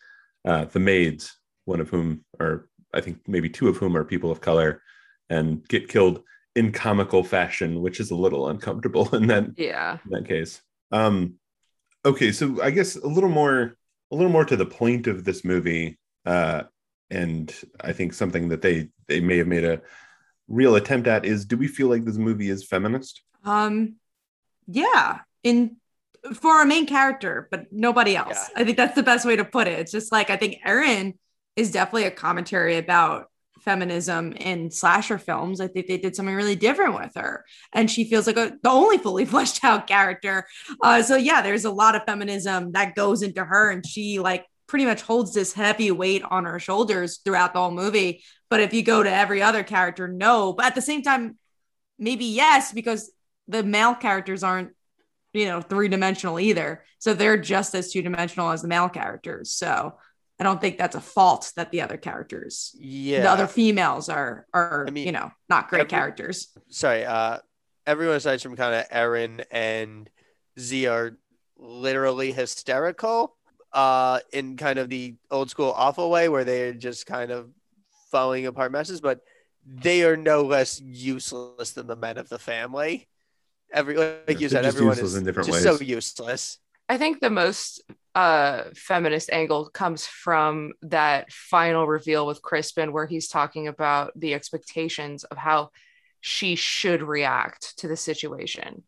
uh the maids one of whom are i think maybe two of whom are people of color and get killed in comical fashion which is a little uncomfortable in that
yeah,
in that case. Um, okay, so I guess a little more, a little more to the point of this movie, uh, and I think something that they they may have made a real attempt at is: Do we feel like this movie is feminist?
Um, yeah, in for a main character, but nobody else.
Yeah.
I think that's the best way to put it. It's just like I think Erin is definitely a commentary about feminism in slasher films. I think they did something really different with her, and she feels like a, the only fully fleshed out character. Uh, so yeah, there's a lot of feminism that goes into her, and she like pretty much holds this heavy weight on her shoulders throughout the whole movie. But if you go to every other character, no. But at the same time, maybe yes, because the male characters aren't, you know, three dimensional either. So they're just as two dimensional as the male characters. So I don't think that's a fault that the other characters,
Yeah.
the other females are, are,
I mean,
you know, not great
every-
characters.
Sorry. Uh, everyone aside from kind of Erin and Z are literally hysterical. Uh, in kind of the old school awful way where they're just kind of falling apart messes, but they are no less useless than the men of the family. Every like
Yeah,
you said, everyone
useless
is
in different
just
ways.
so useless.
I think the most uh, feminist angle comes from that final reveal with Crispin, where he's talking about the expectations of how she should react to the situation.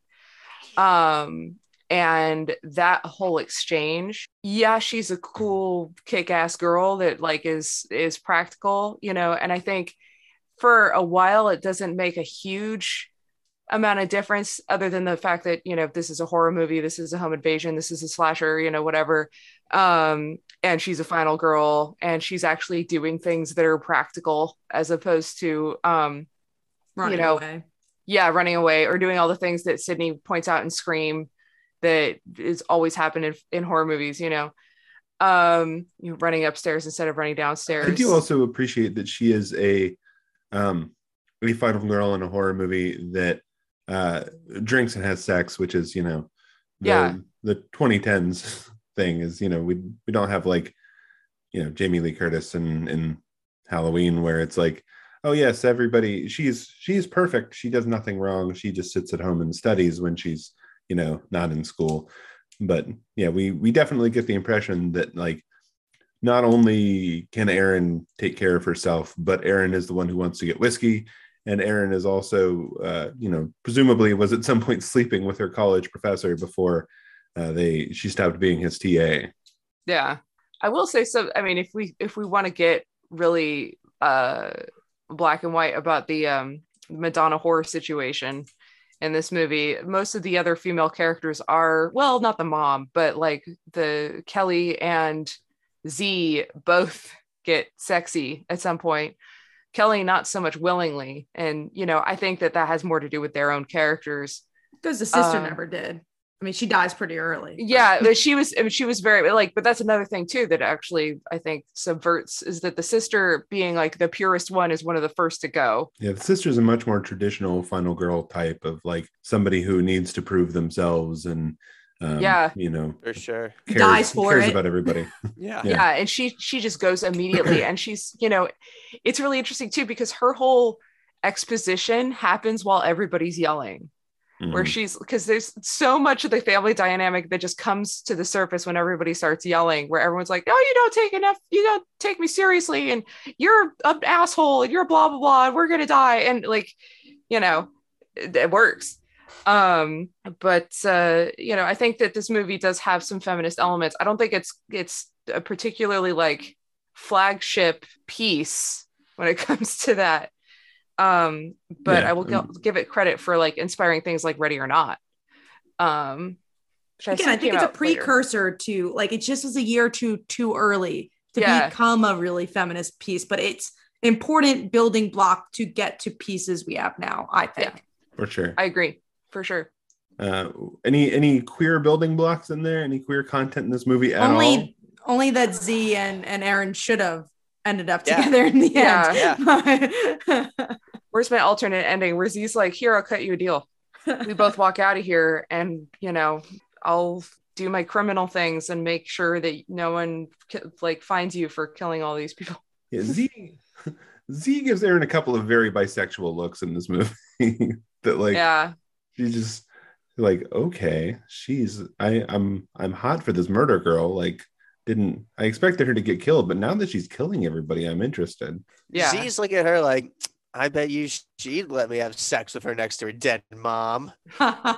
Um, and that whole exchange, yeah, she's a cool kick-ass girl that like is is practical, you know, and I think for a while it doesn't make a huge amount of difference other than the fact that you know this is a horror movie this is a home invasion this is a slasher you know whatever. Um and she's a final girl and she's actually doing things that are practical as opposed to um
Running
know,
away.
yeah running away or doing all the things that Sidney points out in scream that is always happened in, in horror movies you know. Um you know, running upstairs instead of running downstairs.
I do also appreciate that she is a um a final girl in a horror movie that uh drinks and has sex, which is, you know, the
Yeah.
the 2010s thing is, you know, we we don't have like, you know, Jamie Lee Curtis in in Halloween where it's like, oh yes, everybody she's she's perfect. She does nothing wrong. She just sits at home and studies when she's, you know, not in school. But yeah, we we definitely get the impression that like not only can Erin take care of herself, but Erin is the one who wants to get whiskey. And Erin is also, uh, you know, presumably was at some point sleeping with her college professor before uh, they she stopped being his TA.
yeah i will say so i mean if we if we want to get really uh black and white about the um madonna whore situation in this movie most of the other female characters are well not the mom but like the kelly and z both get sexy at some point kelly not so much willingly and you know i think that that has more to do with their own characters
Because the sister
Um,
never did. I mean, she dies pretty early. but-
yeah but she was I mean, she was very like but that's another thing too that actually i think subverts is that the sister being like the purest one is one of the first to go
Yeah, the sister's a much more traditional final girl type of like somebody who needs to prove themselves and um,
Yeah.
you know,
For sure.
cares,
Dies for
cares
it.
about everybody.
Yeah.
Yeah.
yeah. and she she just goes immediately and she's you know it's really interesting too because her whole exposition happens while everybody's yelling where
Mhm.
she's because there's so much of the family dynamic that just comes to the surface when everybody starts yelling where everyone's like oh you don't take enough you don't take me seriously and you're an asshole and you're blah blah blah and we're gonna die and like you know it, it works um but uh you know i think that this movie does have some feminist elements i don't think it's it's a particularly like flagship piece when it comes to that um but
Yeah,
i will gi-
um,
give it credit for like inspiring things like ready or not um which
Again, I
assume
think it's a
out later.
precursor to like it just was a year or two too early to
Yeah.
become a really feminist piece, but it's important building block to get to pieces we have now. I think.
for sure.
i agree for sure
Uh, any any queer building blocks in there? Any queer content in this movie at all?
only only that Z and and Erin should have ended up
Yeah.
together in the
Yeah.
end.
where's my alternate ending where z's like here i'll cut you a deal we both walk out of here and you know i'll do my criminal things and make sure that no one like finds you for killing all these people
Yeah, Z Z gives Erin a couple of very bisexual looks in this movie. that like
yeah
she just like okay, she's I I'm I'm hot for this murder girl. Like didn't I expected her to get killed, but now that she's killing everybody, I'm interested.
yeah
She's looking at her like, I bet you she'd let me have sex with her next to her dead mom.
i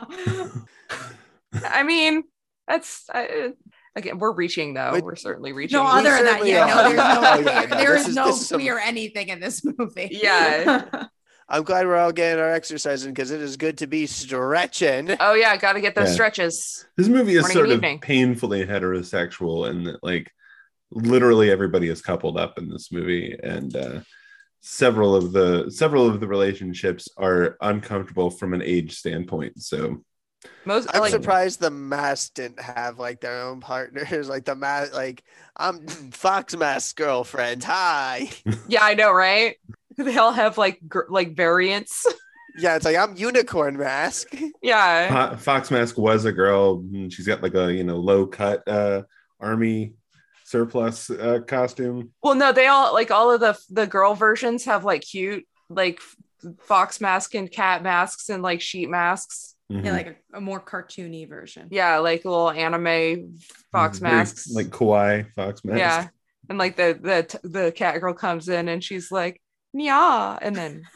mean that's I, again we're reaching though
But-
we're certainly reaching
no, other than that, yeah, no, there's no,
Oh, yeah, no,
there
this
is
is-
no
this some-
anything in this movie.
Yeah.
I'm glad we're all getting our exercise in because it is good to be stretching.
oh yeah gotta get those
Yeah.
stretches
This movie is
Morning
sort of
evening.
painfully heterosexual and like literally everybody is coupled up in this movie, and uh, several of the several of the relationships are uncomfortable from an age standpoint. So
Most
I'm
like
surprised the Mask didn't have like their own partners. Like the Mask, like I'm Fox Mask girlfriend. Hi.
yeah, I know, right? They all have like gr- like variants.
Yeah, it's like I'm Unicorn Mask.
yeah.
Fo- Fox Mask was a girl. She's got like a you know low cut uh, army surplus uh, costume.
Well, no, they all like all of the the girl versions have like cute like fox mask and cat masks and like sheep masks.
Mhm.
Yeah, like a, a more cartoony version.
Yeah, like a little anime fox
Very,
masks.
like kawaii Fox Mask.
yeah, and like the the the cat girl comes in and she's like, "Yeah," and then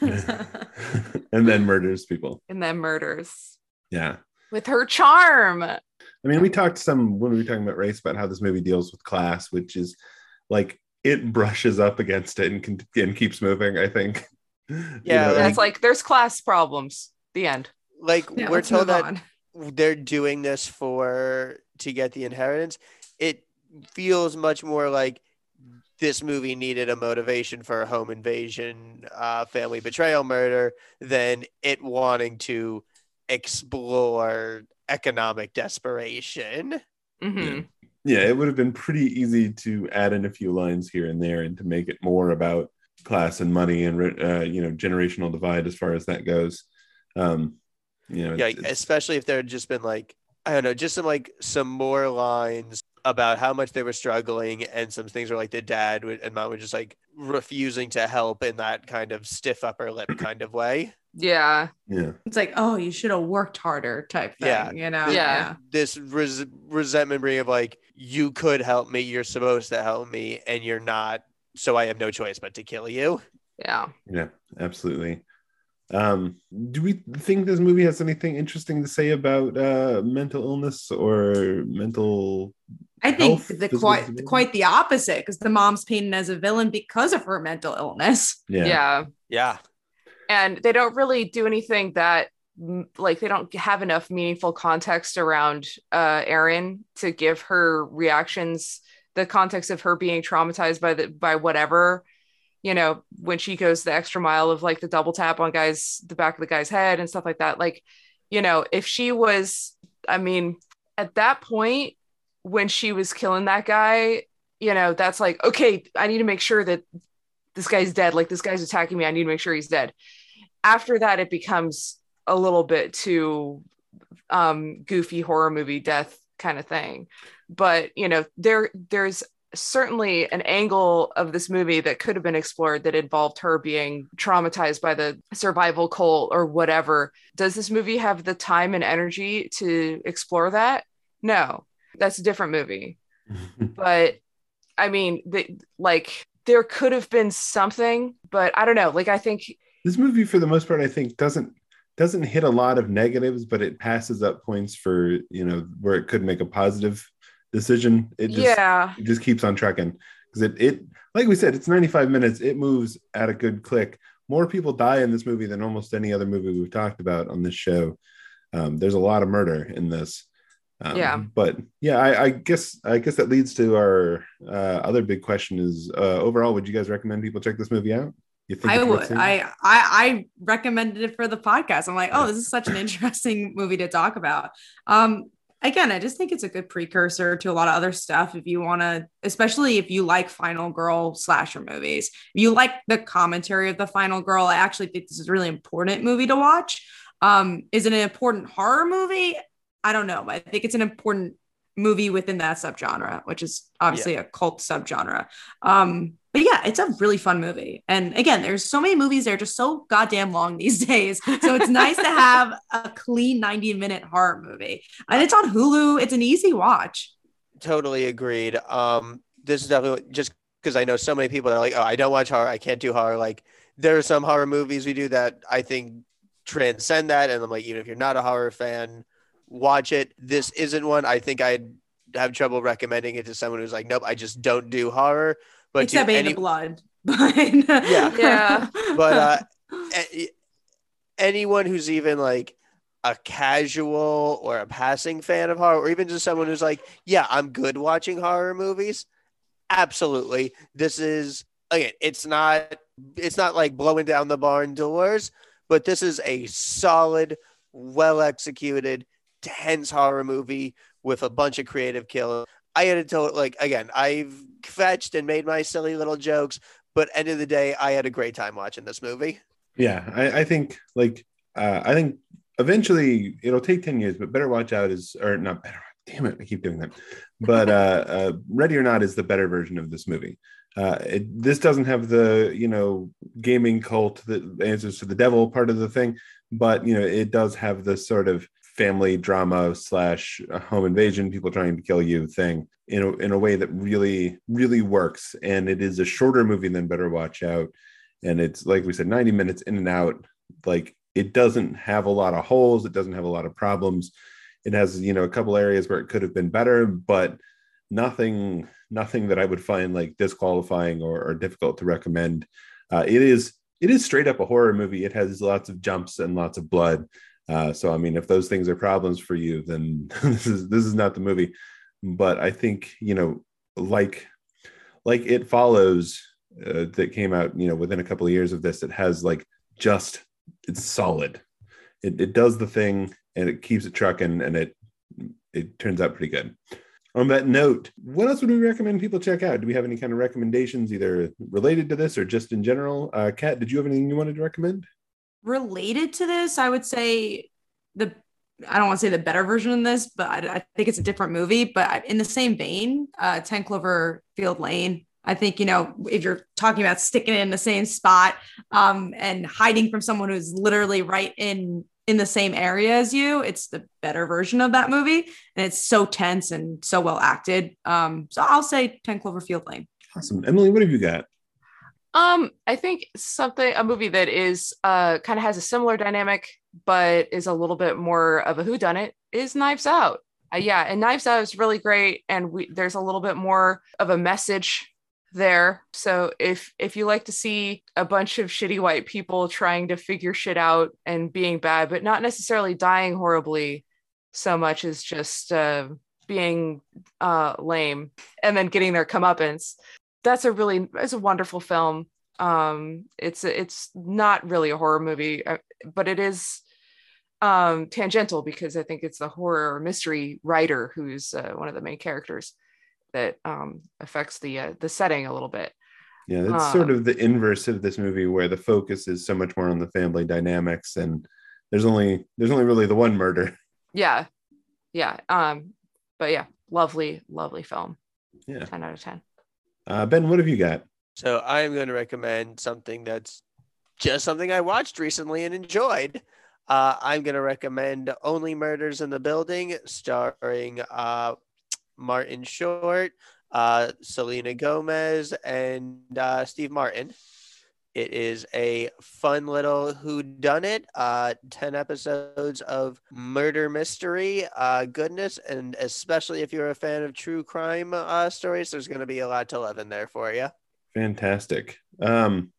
and then murders people.
and then murders
Yeah.
with her charm.
I mean, we talked some when we were talking about race about how this movie deals with class, which is like it brushes up against it and can and keeps moving. I think. You
Yeah,
know,
And
and-
it's like there's class problems. The end.
Like
Yeah,
we're told that
on.
they're doing this for to get the inheritance. It feels much more like this movie needed a motivation for a home invasion, uh, family betrayal, murder than it wanting to explore economic desperation.
Mm-hmm.
yeah, it would have been pretty easy to add in a few lines here and there and to make it more about class and money and uh, you know generational divide as far as that goes. Um, you know,
Yeah,
it's-
especially if there had just been like I don't know, just some like some more lines about how much they were struggling and some things were like the dad would, and mom were just like refusing to help in that kind of stiff upper lip kind of way.
Yeah.
yeah,
It's like, oh, you should have worked harder type thing.
Yeah.
You know?
Yeah.
This res- resentment bring of like you could help me, you're supposed to help me, and you're not, so I have no choice but to kill you.
Yeah.
yeah, absolutely. Um, do we think this movie has anything interesting to say about uh, mental illness or mental?
I think the quite quite the opposite because the mom's painted as a villain because of her mental illness.
Yeah,
yeah.
Yeah.
and they don't really do anything that like they don't have enough meaningful context around uh Erin to give her reactions the context of her being traumatized by the by whatever you know when she goes the extra mile of like the double tap on guys the back of the guy's head and stuff like that like you know if she was i mean at that point when she was killing that guy you know that's like okay i need to make sure that this guy's dead. Like this guy's attacking me. I need to make sure he's dead. After that it becomes a little bit too um goofy horror movie death kind of thing. But you know there there's certainly an angle of this movie that could have been explored that involved her being traumatized by the survival cult or whatever. Does this movie have the time and energy to explore that? No that's a different movie. But i mean the, like there could have been something but i don't know. Like i think
this movie for the most part i think doesn't doesn't hit a lot of negatives but it passes up points for you know where it could make a positive decision it just
yeah
it just keeps on trucking because it it like we said it's 95 minutes it moves at a good click more people die in this movie than almost any other movie we've talked about on this show um, there's a lot of murder in this um,
Yeah.
but yeah I, I guess i guess that leads to our uh, other big question is uh, overall would you guys recommend people check this movie out you think
I would. I, I I recommended it for the podcast. I'm like, oh, this is such an interesting movie to talk about. Um, again, I just think it's a good precursor to a lot of other stuff. If you want to, especially if you like Final Girl slasher movies, if you like the commentary of the Final Girl, I actually think this is a really important movie to watch. Um, is it an important horror movie? I don't know. I think it's an important movie within that subgenre, which is obviously a cult subgenre. Um, but yeah, it's a really fun movie. And again, there's so many movies that are just so goddamn long these days. So it's nice to have a clean 90 minute horror movie. And it's on Hulu. It's an easy watch.
Totally agreed. Um, this is definitely just because I know so many people that are like, oh, I don't watch horror. I can't do horror. Like there are some horror movies we do that I think transcend that. And I'm like, even if you're not a horror fan, watch it. This isn't one. I think I'd have trouble recommending it to someone who's like, nope, I just don't do horror. But to
Except Bane
any-
of Blood. But
Yeah.
Yeah.
but uh, a- anyone who's even like a casual or a passing fan of horror, or even just someone who's like, yeah, I'm good watching horror movies. absolutely. This is again, it's not it's not like blowing down the barn doors, but this is a solid, well executed, tense horror movie with a bunch of creative kills. I had to tell like again, I've fetched and made my silly little jokes, but end of the day, I had a great time watching this movie.
Yeah, I, I think like uh, I think eventually it'll take 10 years, but better watch out is or not better. Damn it, I keep doing that. But uh, uh Ready or Not is the better version of this movie. Uh, it, this doesn't have the you know gaming cult that answers to the devil part of the thing, but you know it does have the sort of family drama slash home invasion, people trying to kill you thing in a, in a way that really really works. And it is a shorter movie than Better Watch Out, and it's like we said, ninety minutes in and out. Like it doesn't have a lot of holes, it doesn't have a lot of problems. It has you know a couple areas where it could have been better, but nothing nothing that I would find like disqualifying or, or difficult to recommend. Uh, it is it is straight up a horror movie. It has lots of jumps and lots of blood. Uh, so I mean, if those things are problems for you, then this is this is not the movie. But I think you know, like like it follows uh, that came out you know within a couple of years of this. It has like just it's solid. It, it does the thing and it keeps it trucking and it it turns out pretty good on that note, what else would we recommend people check out? Do we have any kind of recommendations, either related to this or just in general? Uh, Kat, did you have anything you wanted to recommend?
Related to this, I would say the I don't want to say the better version of this, but I, I think it's a different movie. But in the same vein, uh, 10 Cloverfield Lane. I think, you know, if you're talking about sticking in the same spot um, and hiding from someone who's literally right in in the same area as you. It's the better version of that movie. And it's so tense and so well acted. Um, so I'll say 10 Cloverfield Lane.
Awesome. Emily, what have you got?
Um, I think something a movie that is uh kind of has a similar dynamic, but is a little bit more of a whodunit is Knives Out. Uh, yeah, and Knives Out is really great, and we, there's a little bit more of a message there. So if if you like to see a bunch of shitty white people trying to figure shit out and being bad, but not necessarily dying horribly so much as just uh, being uh, lame and then getting their comeuppance, that's a really it's a wonderful film. Um, it's it's not really a horror movie, uh, but it is um tangential because I think it's the horror mystery writer who's uh, one of the main characters that um, affects the uh, the setting a little bit.
Yeah, that's um, sort of the inverse of this movie, where the focus is so much more on the family dynamics, and there's only there's only really the one murder.
Yeah, yeah. Um, but yeah, lovely, lovely film.
Yeah,
ten out of ten.
Uh, ben, what have you got?
So I'm going to recommend something that's just something I watched recently and enjoyed. Uh, I'm going to recommend Only Murders in the Building, starring uh, Martin Short, uh, Selena Gomez, and uh, Steve Martin. It is a fun little who done it. Uh, ten episodes of murder mystery uh, goodness, and especially if you're a fan of true crime uh, stories, there's going to be a lot to love in there for you.
Fantastic. Um,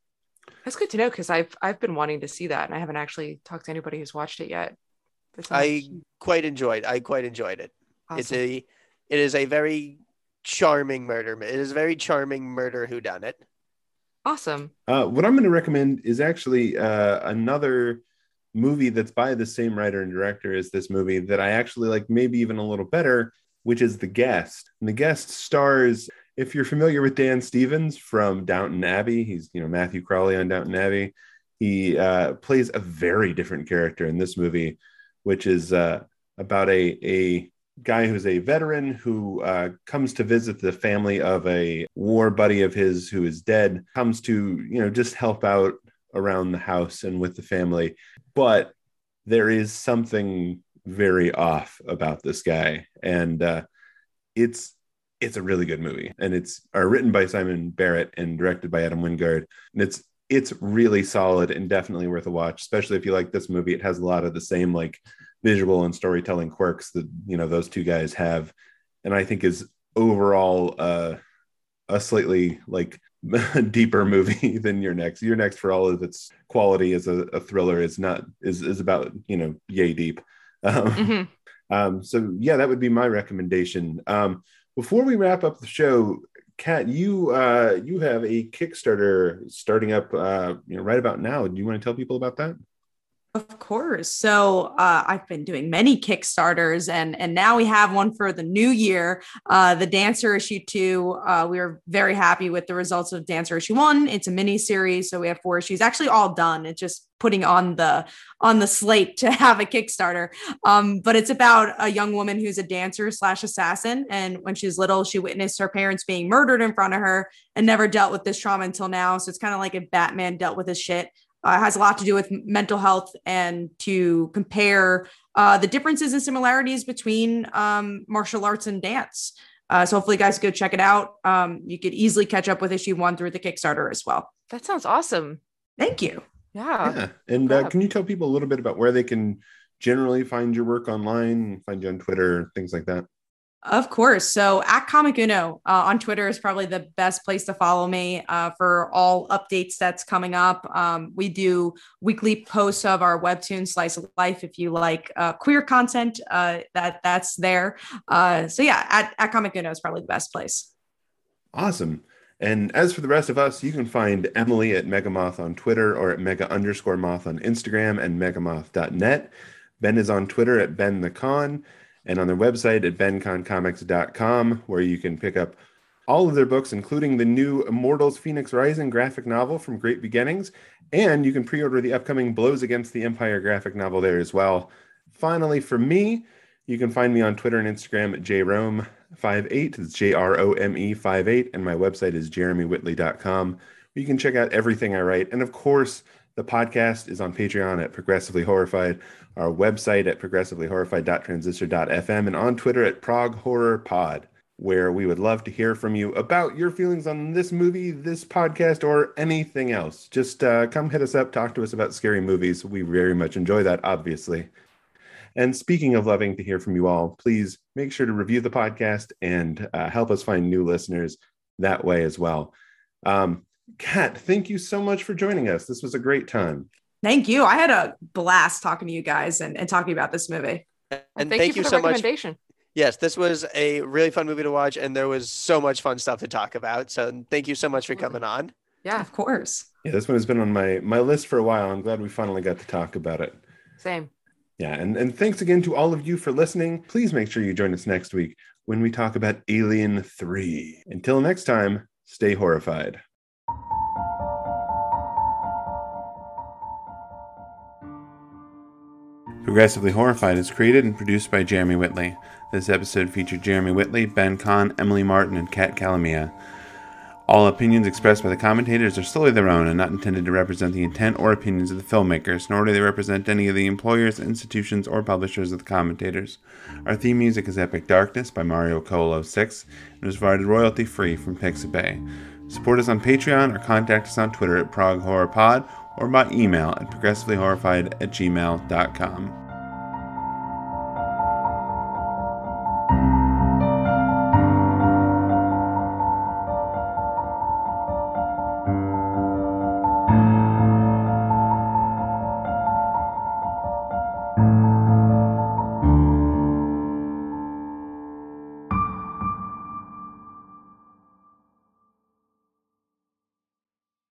That's good to know because I've I've been wanting to see that, and I haven't actually talked to anybody who's watched it yet.
I quite enjoyed. I quite enjoyed it. Awesome. It's a it is a very charming murder. It is a very charming murder who done it.
Awesome.
Uh, what I'm going to recommend is actually uh, another movie that's by the same writer and director as this movie that I actually like, maybe even a little better, which is The Guest. And The Guest stars, if you're familiar with Dan Stevens from Downton Abbey, he's you know Matthew Crawley on Downton Abbey. He uh, plays a very different character in this movie, which is uh, about a a guy who's a veteran who uh, comes to visit the family of a war buddy of his who is dead comes to you know just help out around the house and with the family. But there is something very off about this guy. And uh, it's it's a really good movie. And it's uh, written by simon barrett and directed by adam wingard. And it's it's really solid and definitely worth a watch especially if you like this movie. It has a lot of the same like visual and storytelling quirks that you know those two guys have and i think is overall uh, a slightly like deeper movie than You're Next You're Next for all of its quality as a, a thriller is not is is about you know yay deep um, mm-hmm. um, so yeah that would be my recommendation um, before we wrap up the show Kat, you uh, you have a Kickstarter starting up uh, you know, right about now. Do you want to tell people about that?
Of course. So uh, I've been doing many Kickstarters, and and now we have one for the new year. Uh, the Dancer issue two. Uh, we are very happy with the results of Dancer issue one. It's a mini series, so we have four issues actually all done. It's just putting on the on the slate to have a Kickstarter. Um, but it's about a young woman who's a dancer slash assassin, and when she's little, she witnessed her parents being murdered in front of her and never dealt with this trauma until now. So it's kind of like if Batman dealt with his shit uh, has a lot to do with mental health and to compare uh, the differences and similarities between um, martial arts and dance. Uh, so hopefully, guys, go check it out. Um, you could easily catch up with issue one through the Kickstarter as well.
That sounds awesome.
Thank you.
Yeah.
Yeah. And uh, can you tell people a little bit about where they can generally find your work online, find you on Twitter, things like that?
Of course. So at Comic Uno uh, on Twitter is probably the best place to follow me uh, for all updates that's coming up. Um, we do weekly posts of our webtoon slice of life. If you like uh, queer content, uh, that that's there. Uh, so yeah, at, at Comic Uno is probably the best place.
Awesome. And as for the rest of us, you can find Emily at Megamoth on Twitter or at Mega underscore Moth on Instagram and Megamoth.net. Ben is on Twitter at Ben the Kahn and on their website at benkahncomics.com, where you can pick up all of their books, including the new Immortals Fenyx Rising graphic novel from Great Beginnings. And you can pre order the upcoming Blows Against the Empire graphic novel there as well. Finally, for me, you can find me on Twitter and Instagram at jrome58. It's J R O M E 58. And my website is jeremywhitley.com. You can check out everything I write. And of course, the podcast is on Patreon at Progressively Horrified, our website at progressivelyhorrified.transistor.fm, and on Twitter at Prog Horror Pod, where we would love to hear from you about your feelings on this movie, this podcast, or anything else. Just uh, come hit us up, talk to us about scary movies. We very much enjoy that, obviously. And speaking of loving to hear from you all, please make sure to review the podcast and uh, help us find new listeners that way as well. Um, Kat, thank you so much for joining us. This was a great time.
Thank you. I had a blast talking to you guys and, and talking about this movie.
And
thank,
thank,
you,
you,
for
so
the
much.
recommendation.
Yes, this was a really fun movie to watch, and there was so much fun stuff to talk about. So thank you so much for coming on.
Yeah,
Of course.
Yeah, this one has been on my my list for a while. I'm glad we finally got to talk about it.
same.
Yeah, and, and thanks again to all of you for listening. Please make sure you join us next week when we talk about Alien 3. Until next time, stay horrified. Progressively Horrified is created and produced by Jeremy Whitley. This episode featured Jeremy Whitley, Ben Kahn, Emily Martin, and Kat Calamia. All opinions expressed by the commentators are solely their own and not intended to represent the intent or opinions of the filmmakers, nor do they represent any of the employers, institutions, or publishers of the commentators. Our theme music is Epic Darkness by Mario Colo 6 and was provided royalty free from Pixabay. Support us on Patreon or contact us on Twitter at Prog Horror Pod or by email at progressivelyhorrified at gmail.com.